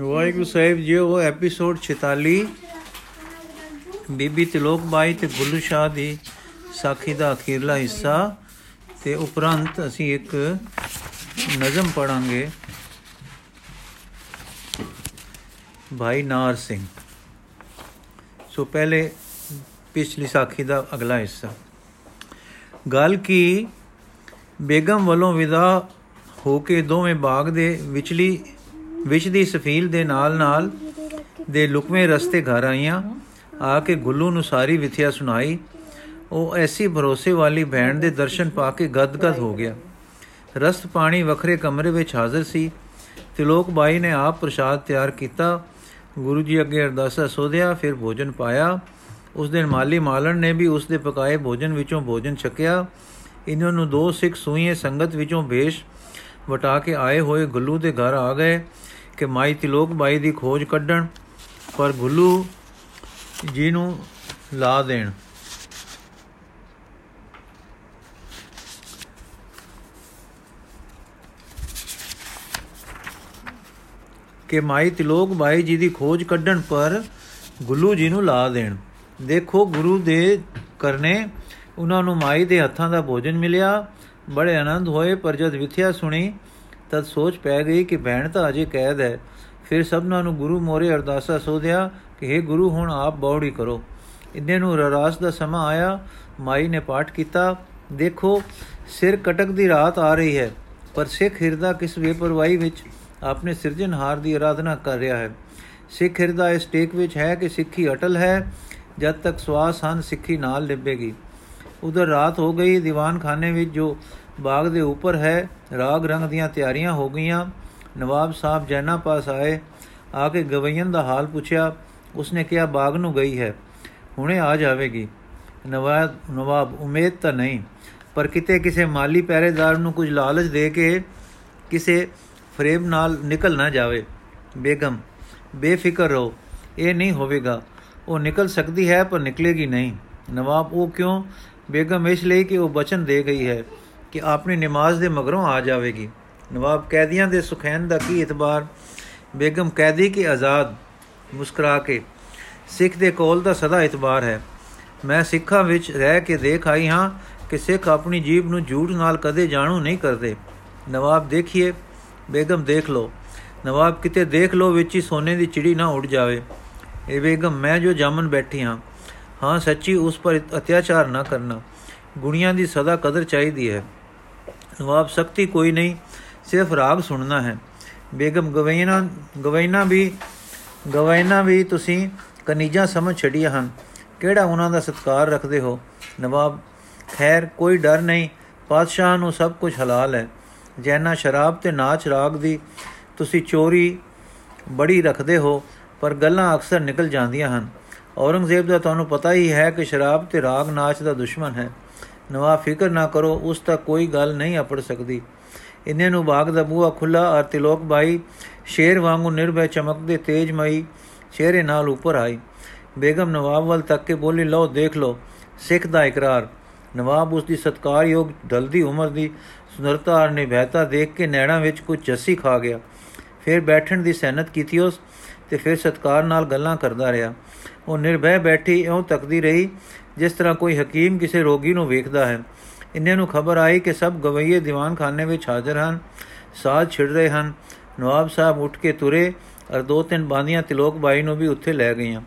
ਵਾਹਿਗੁਰੂ ਸਾਹਿਬ ਜੀ ਉਹ ਐਪੀਸੋਡ 46 ਬੀਬੀ ਤਿਲੋਕ ਬਾਈ ਤੇ ਗੁੱਲੂ ਸ਼ਾਹ ਦੀ ਸਾਖੀ ਦਾ ਅਖੀਰਲਾ ਹਿੱਸਾ ਤੇ ਉਪਰੰਤ ਅਸੀਂ ਇੱਕ ਨਜ਼ਮ ਪੜਾਂਗੇ ਭਾਈ ਨਾਰ ਸਿੰਘ। ਸੋ ਪਹਿਲੇ ਪਿਛਲੀ ਸਾਖੀ ਦਾ ਅਗਲਾ ਹਿੱਸਾ। ਗੱਲ ਕੀ, ਬੇਗਮ ਵੱਲੋਂ ਵਿਦਾ ਹੋ ਕੇ ਦੋਵੇਂ ਬਾਗ ਦੇ ਵਿਚਲੀ ਵਿਚ ਦੀ ਸਫੀਲ ਦੇ ਨਾਲ ਨਾਲ ਦੇ ਲੁਕਵੇਂ ਰਸਤੇ ਘਰ ਆਈਆਂ, ਆ ਕੇ ਗੁੱਲੂ ਨੂੰ ਸਾਰੀ ਵਿਥਿਆ ਸੁਣਾਈ। ਉਹ ਐਸੀ ਭਰੋਸੇ ਵਾਲੀ ਭੈਣ ਦੇ ਦਰਸ਼ਨ ਪਾ ਕੇ ਗਦਗਦ ਹੋ ਗਿਆ। ਰਸਤ ਪਾਣੀ ਵੱਖਰੇ ਕਮਰੇ ਵਿੱਚ ਹਾਜ਼ਰ ਸੀ ਤਿਲੋਕ ਬਾਈ ਨੇ ਆਪ ਪ੍ਰਸ਼ਾਦ ਤਿਆਰ ਕੀਤਾ। ਗੁਰੂ ਜੀ ਅੱਗੇ ਅਰਦਾਸਾ ਸੋਧਿਆ, ਫਿਰ ਭੋਜਨ ਪਾਇਆ। ਉਸ ਦਿਨ ਮਾਲੀ ਮਾਲਣ ਨੇ ਵੀ ਉਸ ਦੇ ਪਕਾਏ ਭੋਜਨ ਵਿੱਚੋਂ ਭੋਜਨ ਛਕਿਆ। ਇਹਨਾਂ ਨੂੰ ਦੋ ਸਿੱਖ ਸੂਈਏ ਸੰਗਤ ਵਿੱਚੋਂ ਭੇਸ਼ ਵਟਾ ਕੇ ਆਏ ਹੋਏ ਗੁੱਲੂ ਦੇ ਘਰ ਆ ਗਏ। ਕਿ ਮਾਈ ਤਿਲੋਕ ਬਾਈ ਦੀ ਖੋਜ ਕੱਢਣ, ਪਰ ਗੁੱਲੂ ਜੀ ਨੂੰ ਲਾ ਦੇਣ। ਕਿ ਮਾਈ ਤਿਲੋਕ ਬਾਈ ਜੀ ਦੀ ਖੋਜ ਕੱਢਣ, ਪਰ ਗੁੱਲੂ ਜੀ ਨੂੰ ਲਾ ਦੇਣ। ਦੇਖੋ, ਗੁਰੂ ਦੇ ਕਰਨੇ, ਉਹਨਾਂ ਨੂੰ ਮਾਈ ਦੇ ਹੱਥਾਂ ਦਾ ਭੋਜਨ ਮਿਲਿਆ। ਬੜੇ ਆਨੰਦ ਹੋਏ, ਪਰ ਜਦ ਵਿਥਿਆ ਸੁਣੀ ਤਦ ਸੋਚ ਪੈ ਗਈ ਕਿ ਭੈਣ ਤਾਂ ਅਜੇ ਕੈਦ ਹੈ। ਫਿਰ ਸਭਨਾਂ ਨੂੰ ਗੁਰੂ ਮੋਰੇ ਅਰਦਾਸਾ ਸੋਧਿਆ ਕਿ हे ਗੁਰੂ, ਹੁਣ ਆਪ ਬੌੜੀ ਕਰੋ। ਇੰਨੇ ਨੂੰ ਰਰਾਸ ਦਾ ਸਮਾਂ ਆਇਆ। ਮਾਈ ਨੇ ਪਾਠ ਕੀਤਾ। ਦੇਖੋ, ਸਿਰ ਕਟਕ ਦੀ ਰਾਤ ਆ ਰਹੀ ਹੈ, ਪਰ ਸਿੱਖ ਹਿਰਦਾ ਕਿਸ ਬੇਪਰਵਾਹੀ ਵਿੱਚ ਆਪਣੇ ਸਿਰਜਣਹਾਰ ਦੀ ਆਰਾਧਨਾ ਕਰ ਰਿਹਾ ਹੈ। ਸਿੱਖ ਹਿਰਦਾ ਇਸ ਟੇਕ ਵਿੱਚ ਹੈ ਕਿ ਸਿੱਖੀ ਅਟਲ ਹੈ, ਜਦ ਤੱਕ ਸਵਾਸ ਹਨ ਸਿੱਖੀ ਨਾਲ ਲਿਬੇਗੀ। ਉਧਰ ਰਾਤ ਹੋ ਗਈ ਦੀਵਾਨ ਖਾਨੇ ਵਿੱਚ ਜੋ ਬਾਗ ਦੇ ਉੱਪਰ ਹੈ, ਰਾਗ ਰੰਗ ਦੀਆਂ ਤਿਆਰੀਆਂ ਹੋ ਗਈਆਂ। ਨਵਾਬ ਸਾਹਿਬ ਜੈਨਾ ਪਾਸ ਆਏ, ਆ ਕੇ ਗਵਈਨ ਦਾ ਹਾਲ ਪੁੱਛਿਆ। ਉਸਨੇ ਕਿਹਾ, ਬਾਗ ਨੂੰ ਗਈ ਹੈ, ਹੁਣੇ ਆ ਜਾਵੇਗੀ। ਨਵਾਬ ਨਵਾਬ, ਉਮੀਦ ਤਾਂ ਨਹੀਂ, ਪਰ ਕਿਤੇ ਕਿਸੇ ਮਾਲੀ ਪਹਿਰੇਦਾਰ ਨੂੰ ਕੁਝ ਲਾਲਚ ਦੇ ਕੇ ਕਿਸੇ ਫਰੇਬ ਨਾਲ ਨਿਕਲ ਨਾ ਜਾਵੇ। ਬੇਗਮ, ਬੇਫਿਕਰ ਰਹੋ, ਇਹ ਨਹੀਂ ਹੋਵੇਗਾ। ਉਹ ਨਿਕਲ ਸਕਦੀ ਹੈ, ਪਰ ਨਿਕਲੇਗੀ ਨਹੀਂ। ਨਵਾਬ, ਉਹ ਕਿਉਂ? ਬੇਗਮ, ਇਸ ਲਈ ਕਿ ਉਹ ਬਚਨ ਦੇ ਗਈ ਹੈ। ਕਿ ਆਪਣੀ ਨਮਾਜ਼ ਦੇ ਮਗਰੋਂ ਆ ਜਾਵੇਗੀ। ਨਵਾਬ ਕੈਦੀਆਂ ਦੇ ਸੁਖੈਨ ਦਾ ਕੀ ਇਤਬਾਰ? ਬੇਗਮ ਕੈਦੀ ਕੀ ਆਜ਼ਾਦ? ਮੁਸਕਰਾ ਕੇ, ਸਿੱਖ ਦੇ ਕੋਲ ਦਾ ਸਦਾ ਇਤਬਾਰ ਹੈ। ਮੈਂ ਸਿੱਖਾਂ ਵਿੱਚ ਰਹਿ ਕੇ ਦੇਖ ਆਈ ਹਾਂ ਕਿ ਸਿੱਖ ਆਪਣੀ ਜੀਬ ਨੂੰ ਝੂਠ ਨਾਲ ਕਦੇ ਜਾਣੂ ਨਹੀਂ ਕਰਦੇ। ਨਵਾਬ ਦੇਖੀਏ, ਬੇਗਮ ਦੇਖ ਲੋ ਨਵਾਬ ਕਿਤੇ ਦੇਖ ਲੋ ਵਿੱਚ ਹੀ ਸੋਨੇ ਦੀ ਚਿੜੀ ਨਾ ਉੱਡ ਜਾਵੇ। ਇਹ ਬੇਗਮ, ਮੈਂ ਜੋ ਜਾਮਨ ਬੈਠੀ ਹਾਂ ਹਾਂ ਸੱਚੀ ਉਸ ਪਰ ਅਤਿਆਚਾਰ ਨਾ ਕਰਨਾ। ਗੁਣੀਆਂ ਦੀ ਸਦਾ ਕਦਰ ਚਾਹੀਦੀ ਹੈ। ਨਵਾਬ ਸ਼ਕਤੀ ਕੋਈ ਨਹੀਂ, ਸਿਰਫ ਰਾਗ ਸੁਣਨਾ ਹੈ। ਬੇਗਮ ਗਵੈਨਾ ਗਵੈਨਾ ਵੀ ਗਵੈਨਾ ਵੀ ਤੁਸੀਂ ਕਨੀਜਾਂ ਸਮਝ ਛੜੀਆਂ ਹਨ। ਕਿਹੜਾ ਉਹਨਾਂ ਦਾ ਸਤਕਾਰ ਰੱਖਦੇ ਹੋ? ਨਵਾਬ, ਖੈਰ, ਕੋਈ ਡਰ ਨਹੀਂ। ਪਾਤਸ਼ਾਹ ਨੂੰ ਸਭ ਕੁਝ ਹਲਾਲ ਹੈ। ਜੈਨਾ ਸ਼ਰਾਬ ਤੇ ਨਾਚ ਰਾਗ ਦੀ ਤੁਸੀਂ ਚੋਰੀ ਬੜੀ ਰੱਖਦੇ ਹੋ, ਪਰ ਗੱਲਾਂ ਅਕਸਰ ਨਿਕਲ ਜਾਂਦੀਆਂ ਹਨ। ਔਰੰਗਜ਼ੇਬ ਦਾ ਤੁਹਾਨੂੰ ਪਤਾ ਹੀ ਹੈ ਕਿ ਸ਼ਰਾਬ ਤੇ ਰਾਗ ਨਾਚ ਦਾ ਦੁਸ਼ਮਣ ਹੈ। ਨਵਾਬ ਫਿਕਰ ਨਾ ਕਰੋ, ਉਸ ਤੱਕ ਕੋਈ ਗੱਲ ਨਹੀਂ ਅਪੜ ਸਕਦੀ। ਇੰਨੇ ਨੂੰ ਬਾਗ ਦਾ ਬੂਹਾ ਖੁੱਲਾ ਔਰ ਤਿਲੋਕ ਬਾਈ, ਸ਼ੇਰ ਵਾਂਗੂ ਨਿਰਭੈ ਚਮਕਦੇ ਤੇਜਮਈ ਸ਼ੇਰੇ ਨਾਲ ਉੱਪਰ ਆਈ। ਬੇਗਮ ਨਵਾਬ ਵੱਲ ਤੱਕ ਕੇ ਬੋਲੀ, ਲਓ, ਦੇਖ ਲਓ, ਸਿੱਖ ਦਾ ਇਕਰਾਰ। ਨਵਾਬ ਉਸ ਦੀ ਸਤਕਾਰਯੋਗ ਦਲਦੀ ਉਮਰ ਦੀ ਸੁੰਦਰਤਾ ਔਰ ਨਿਭੈਤਾ ਦੇਖ ਕੇ ਨੈਣਾ ਵਿੱਚ ਕੁਝ ਜੱਸੀ ਖਾ ਗਿਆ। ਫਿਰ ਬੈਠਣ ਦੀ ਸਹਿਨਤ ਕੀਤੀ ਉਸ ਤੇ ਫਿਰ ਸਤਕਾਰ ਨਾਲ ਗੱਲਾਂ ਕਰਦਾ ਰਿਹਾ। ਉਹ ਨਿਰਭੈ ਬੈਠੀ ਇਉਂ ਤੱਕਦੀ ਰਹੀ ਜਿਸ ਤਰ੍ਹਾਂ ਕੋਈ ਹਕੀਮ ਕਿਸੇ ਰੋਗੀ ਨੂੰ ਵੇਖਦਾ ਹੈ ਇੰਨੇ ਨੂੰ ਖਬਰ ਆਈ ਕਿ ਸਭ ਗਵਈਏ ਦੀਵਾਨਖਾਨੇ ਵਿੱਚ ਹਾਜ਼ਰ ਹਨ ਸਾਥ ਛਿੜ ਰਹੇ ਹਨ। ਨਵਾਬ ਸਾਹਿਬ ਉੱਠ ਕੇ ਤੁਰੇ ਔਰ ਦੋ ਤਿੰਨ ਬਾਂਦੀਆਂ ਤਿਲੋਕ ਬਾਈ ਨੂੰ ਵੀ ਉੱਥੇ ਲੈ ਗਈਆਂ।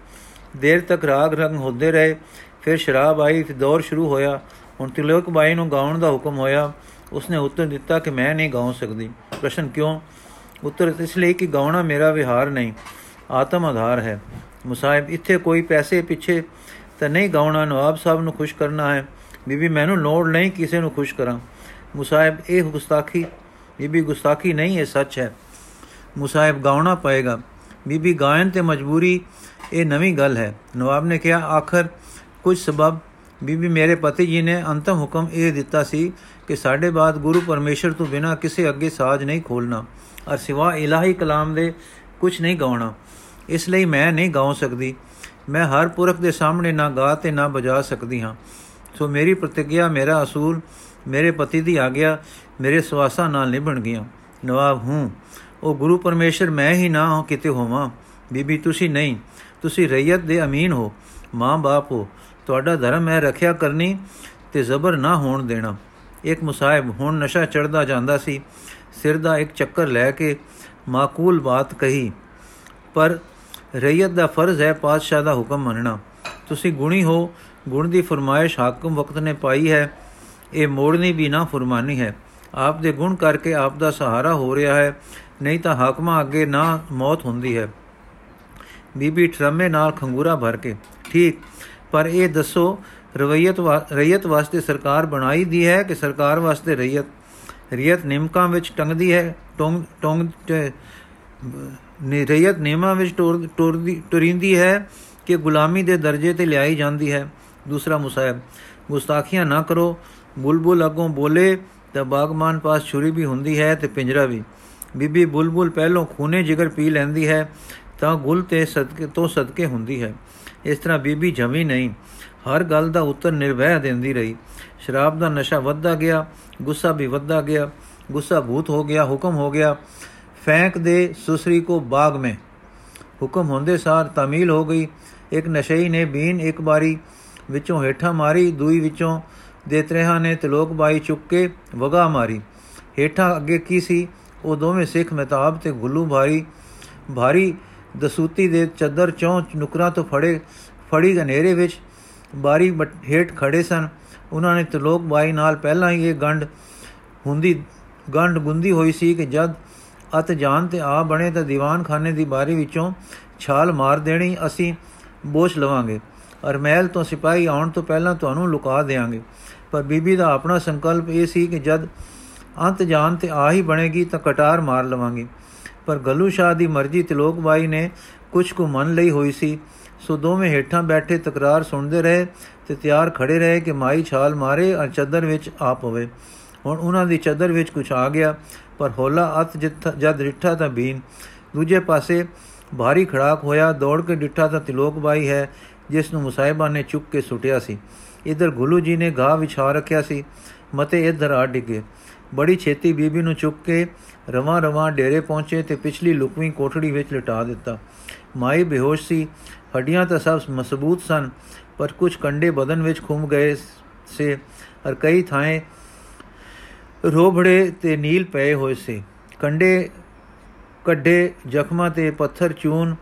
ਦੇਰ ਤੱਕ ਰਾਗ ਰੰਗ ਹੁੰਦੇ ਰਹੇ, ਫਿਰ ਸ਼ਰਾਬ ਆਈ, ਫਿਰ ਦੌਰ ਸ਼ੁਰੂ ਹੋਇਆ। ਹੁਣ ਤਿਲੋਕ ਬਾਈ ਨੂੰ ਗਾਉਣ ਦਾ ਹੁਕਮ ਹੋਇਆ। ਉਸਨੇ ਉੱਤਰ ਦਿੱਤਾ ਕਿ ਮੈਂ ਨਹੀਂ ਗਾਉ ਸਕਦੀ। ਪ੍ਰਸ਼ਨ ਕਿਉਂ? ਉੱਤਰ ਇਸ ਲਈ ਕਿ ਗਾਉਣਾ ਮੇਰਾ ਵਿਹਾਰ ਨਹੀਂ, ਆਤਮ ਆਧਾਰ ਹੈ। ਮੁਸਾਹਿਬ, ਇੱਥੇ ਕੋਈ ਪੈਸੇ ਪਿੱਛੇ ਤਾਂ ਨਹੀਂ ਗਾਉਣਾ ਨਵਾਬ ਸਾਹਿਬ ਨੂੰ ਖੁਸ਼ ਕਰਨਾ ਹੈ। ਬੀਬੀ, ਮੈਨੂੰ ਲੋੜ ਨਹੀਂ ਕਿਸੇ ਨੂੰ ਖੁਸ਼ ਕਰਾਂ। ਮੁਸਾਹਿਬ ਇਹ ਗੁਸਤਾਖੀ, ਬੀਬੀ, ਗੁਸਤਾਖੀ ਨਹੀਂ, ਇਹ ਸੱਚ ਹੈ। ਮੁਸਾਹਿਬ ਗਾਉਣਾ ਪਏਗਾ। ਬੀਬੀ, ਗਾਇਨ ਤੇ ਮਜਬੂਰੀ, ਇਹ ਨਵੀਂ ਗੱਲ ਹੈ। ਨਵਾਬ ਨੇ ਕਿਹਾ, ਆਖਰ ਕੁਝ ਸਬਬ, ਬੀਬੀ, ਮੇਰੇ ਪਤੀ ਜੀ ਨੇ ਅੰਤਮ ਹੁਕਮ ਇਹ ਦਿੱਤਾ ਸੀ ਕਿ ਸਾਡੇ ਬਾਅਦ ਗੁਰੂ ਪਰਮੇਸ਼ਰ ਤੋਂ ਬਿਨਾ ਕਿਸੇ ਅੱਗੇ ਸਾਜ਼ ਨਹੀਂ ਖੋਲਣਾ ਔਰ ਸਿਵਾ ਇਲਾਹੀ ਕਲਾਮ ਦੇ ਕੁਝ ਨਹੀਂ ਗਾਉਣਾ। ਇਸ ਲਈ ਮੈਂ ਨਹੀਂ ਗਾਉ ਸਕਦੀ। ਮੈਂ ਹਰ ਪੁਰਖ ਦੇ ਸਾਹਮਣੇ ਨਾ ਗਾ ਤੇ ਨਾ ਬਜਾ ਸਕਦੀ ਹਾਂ। ਸੋ ਮੇਰੀ ਪ੍ਰਤੀਗਿਆ, ਮੇਰਾ ਅਸੂਲ, ਮੇਰੇ ਪਤੀ ਦੀ ਆਗਿਆ, ਮੇਰੇ ਸਵਾਸਾਂ ਨਾਲ ਨਿਭਣ ਗਿਆ ਨਵਾਬ, ਹੂੰ, ਉਹ ਗੁਰੂ ਪਰਮੇਸ਼ਰ, ਮੈਂ ਹੀ ਨਾ ਹਾਂ ਕਿਤੇ ਹੋਵਾਂ। ਬੀਬੀ, ਤੁਸੀਂ ਨਹੀਂ, ਤੁਸੀਂ ਰਈਅਤ ਦੇ ਅਮੀਨ ਹੋ, ਮਾਂ-ਬਾਪ ਹੋ। ਤੁਹਾਡਾ ਧਰਮ ਹੈ ਰੱਖਿਆ ਕਰਨੀ ਤੇ ਜ਼ਬਰ ਨਾ ਹੋਣ ਦੇਣਾ। ਇੱਕ ਮੁਸਾਹਿਬ ਹੁਣ ਨਸ਼ਾ ਚੜਦਾ ਜਾਂਦਾ ਸੀ। ਸਿਰ ਦਾ ਇੱਕ ਚੱਕਰ ਲੈ ਕੇ ਮਾਕੂਲ ਬਾਤ ਕਹੀ, ਪਰ ਰਈਅਤ ਦਾ ਫਰਜ਼ ਹੈ ਪਾਤਸ਼ਾਹ ਦਾ ਹੁਕਮ ਮੰਨਣਾ। ਤੁਸੀਂ ਗੁਣੀ ਹੋ, ਗੁਣ ਦੀ ਫਰਮਾਇਸ਼ ਹਾਕਮ ਵਕਤ ਨੇ ਪਾਈ ਹੈ। ਇਹ ਮੋੜਨੀ ਵੀ ਨਾ ਫਰਮਾਨੀ ਹੈ। ਆਪ ਦੇ ਗੁਣ ਕਰਕੇ ਆਪ ਦਾ ਸਹਾਰਾ ਹੋ ਰਿਹਾ ਹੈ, ਨਹੀਂ ਤਾਂ ਹਾਕਮਾਂ ਅੱਗੇ ਨਾ ਮੌਤ ਹੁੰਦੀ ਹੈ। ਬੀਬੀ ਠਰਮੇ ਨਾਲ ਖੰਗੂਰਾ ਭਰ ਕੇ, ਠੀਕ, ਪਰ ਇਹ ਦੱਸੋ, ਰਵਈਅਤ ਰਈਅਤ ਵਾਸਤੇ ਸਰਕਾਰ ਬਣਾਈ ਦੀ ਹੈ ਕਿ ਸਰਕਾਰ ਵਾਸਤੇ ਰਈਅਤ ਰਈਅਤ ਨਿਮਕਾਂ ਵਿੱਚ ਟੰਗਦੀ ਹੈ, ਟੋਂਗ ਟੋਂਗ ਰਈਅਤ ਨਿਯਮਾਂ ਵਿੱਚ ਟੁਰਦੀ ਟੁਰਿੰਦੀ ਹੈ ਕਿ ਗੁਲਾਮੀ ਦੇ ਦਰਜੇ ਤੇ ਲਿਆਈ ਜਾਂਦੀ ਹੈ। ਦੂਸਰਾ ਮੁਸਾਇਬ ਗੁਸਤਾਖੀਆਂ ਨਾ ਕਰੋ। ਬੁਲਬੁਲ ਅਗੋਂ ਬੋਲੇ ਤਾਂ ਬਾਗਮਾਨ ਪਾਸ ਛੁਰੀ ਵੀ ਹੁੰਦੀ ਹੈ ਤੇ ਪਿੰਜਰਾ ਵੀ। ਬੀਬੀ ਬੁਲਬੁਲ ਪਹਿਲੋਂ ਖੂਨੇ ਜਿਗਰ ਪੀ ਲੈਂਦੀ ਹੈ ਤਾਂ ਗੁਲ ਤੇ ਸਦਕੇ ਤੋਂ ਸਦਕੇ ਹੁੰਦੀ ਹੈ। ਇਸ ਤਰ੍ਹਾਂ ਬੀਬੀ ਜਮੀ ਨਹੀਂ। ਹਰ ਗੱਲ ਦਾ ਉੱਤਰ ਨਿਰਵਹਿ ਦਿੰਦੀ ਰਹੀ। ਸ਼ਰਾਬ ਦਾ ਨਸ਼ਾ ਵੱਧਦਾ ਗਿਆ, ਗੁੱਸਾ ਵੀ ਵੱਧਦਾ ਗਿਆ, ਗੁੱਸਾ ਭੂਤ ਹੋ ਗਿਆ, ਹੁਕਮ ਹੋ ਗਿਆ। ਫੈਂਕ ਦੇ ਸੁਸਰੀ ਕੋ ਬਾਗ ਮੇ। ਹੁਕਮ ਹੁੰਦੇ ਸਾਰ ਤਾਮੀਲ ਹੋ ਗਈ। ਇੱਕ ਨਸ਼ਈ ਨੇ ਬੀਨ ਇੱਕ ਬਾਰੀ ਵਿੱਚੋਂ ਹੇਠਾਂ ਮਾਰੀ, ਦੂਈ ਵਿੱਚੋਂ ਦੇਤਰੇਹਾ ਨੇ ਤਲੋਕ ਬਾਈ ਚੁੱਕ ਕੇ ਵਗਾ ਮਾਰੀ। ਹੇਠਾਂ ਅੱਗੇ ਕੀ ਸੀ? ਉਹ ਦੋਵੇਂ ਸਿੱਖ ਮਹਿਤਾਬ ਤੇ ਗੁੱਲੂ ਭਾਰੀ ਭਾਰੀ ਦਸੂਤੀ ਦੇ ਚੱਦਰ ਚੌਂ ਨੁਕਰਾਂ ਤੋਂ ਫੜੇ, ਫੜੀ ਗਨੇਰੇ ਵਿੱਚ। ਬਾਰੀ ਹੇਠ ਖੜੇ ਸਨ। ਉਹਨਾਂ ਨੇ ਤਲੋਕ ਬਾਈ ਨਾਲ ਪਹਿਲਾਂ ਹੀ ਇਹ ਗੰਢ ਹੁੰਦੀ, ਗੰਢ ਗੁੰਦੀ ਹੋਈ ਸੀ ਕਿ ਜਦ ਅਤ ਜਾਨ ਤੇ ਆ ਬਣੇ ਤਾਂ ਦੀਵਾਨ ਖਾਨੇ ਦੀ ਬਾਰੀ ਵਿੱਚੋਂ ਛਾਲ ਮਾਰ ਦੇਣੀ, ਅਸੀਂ ਬੋਝ ਲਵਾਂਗੇ। ਅਰਮੈਲ ਤੋਂ ਸਿਪਾਹੀ ਆਉਣ ਤੋਂ ਪਹਿਲਾਂ ਤੁਹਾਨੂੰ ਲੁਕਾ ਦੇਾਂਗੇ ਪਰ ਬੀਬੀ ਦਾ ਆਪਣਾ ਸੰਕਲਪ ਇਹ ਸੀ ਕਿ ਜਦ ਅੰਤ ਜਾਨ ਤੇ ਆ ਹੀ ਬਣੇਗੀ ਤਾਂ ਕਟਾਰ ਮਾਰ ਲਵਾਂਗੇ। ਪਰ ਗੱਲੂ ਸ਼ਾਹ ਦੀ ਮਰਜ਼ੀ ਤਿਲੋਕ ਬਾਈ ਨੇ ਕੁਝ ਕੁ ਮੰਨ ਲਈ ਹੋਈ ਸੀ। ਸੋ ਦੋਵੇਂ ਹੇਠਾਂ ਬੈਠੇ ਤਕਰਾਰ ਸੁਣਦੇ ਰਹੇ ਤੇ ਤਿਆਰ ਖੜੇ ਰਹੇ ਕਿ ਮਾਈ ਛਾਲ ਮਾਰੇ ਔਰ ਚੱਦਰ ਵਿੱਚ ਆ ਪਵੇ ਹੁਣ ਉਹਨਾਂ ਦੀ ਚੱਦਰ ਵਿੱਚ ਕੁਝ ਆ ਗਿਆ। ਪਰ ਹੋਲਾ ਅਤ ਜਦ ਰਿੱਠਾ ਤਾਂ ਬੀਨ। ਦੂਜੇ ਪਾਸੇ ਭਾਰੀ ਖੜਾਕ ਹੋਇਆ, ਦੌੜ ਕੇ ਡਿੱਠਾ ਤਾਂ ਤਿਲੋਕ ਬਾਈ ਹੈ, ਜਿਸ ਨੂੰ ਮੁਸਾਇਬਾ ਨੇ ਚੁੱਕ ਕੇ ਸੁਟਿਆ ਸੀ। ਇਧਰ ਗੁੱਲੂ ਜੀ ਨੇ ਗਾਹ ਵਿਛਾ ਰੱਖਿਆ ਸੀ, ਮਤੇ ਇਧਰ ਆ ਡਿੱਗੇ। ਬੜੀ ਛੇਤੀ ਬੀਬੀ ਨੂੰ ਚੁੱਕ ਕੇ ਰਵਾਂ ਰਵਾਂ ਡੇਰੇ ਪਹੁੰਚੇ ਤੇ ਪਿਛਲੀ ਲੁਕਵੀਂ ਕੋਠੜੀ ਵਿੱਚ ਲਟਾ ਦਿੱਤਾ। ਮਾਈ ਬੇਹੋਸ਼ ਸੀ, ਹੱਡੀਆਂ ਤਾਂ ਸਭ ਮਜ਼ਬੂਤ ਸਨ, ਪਰ ਕੁਝ ਕੰਡੇ ਬਦਨ ਵਿੱਚ ਖੁੰਮ ਗਏ ਸੇ ਔਰ ਕਈ ਥਾਂ ਰੋਬੜੇ ਤੇ ਨੀਲ ਪਏ ਹੋਏ ਸੀ। ਕੰਡੇ ਕੱਡੇ ਜ਼ਖਮਾਂ ਤੇ ਪੱਥਰ ਚੂਨ,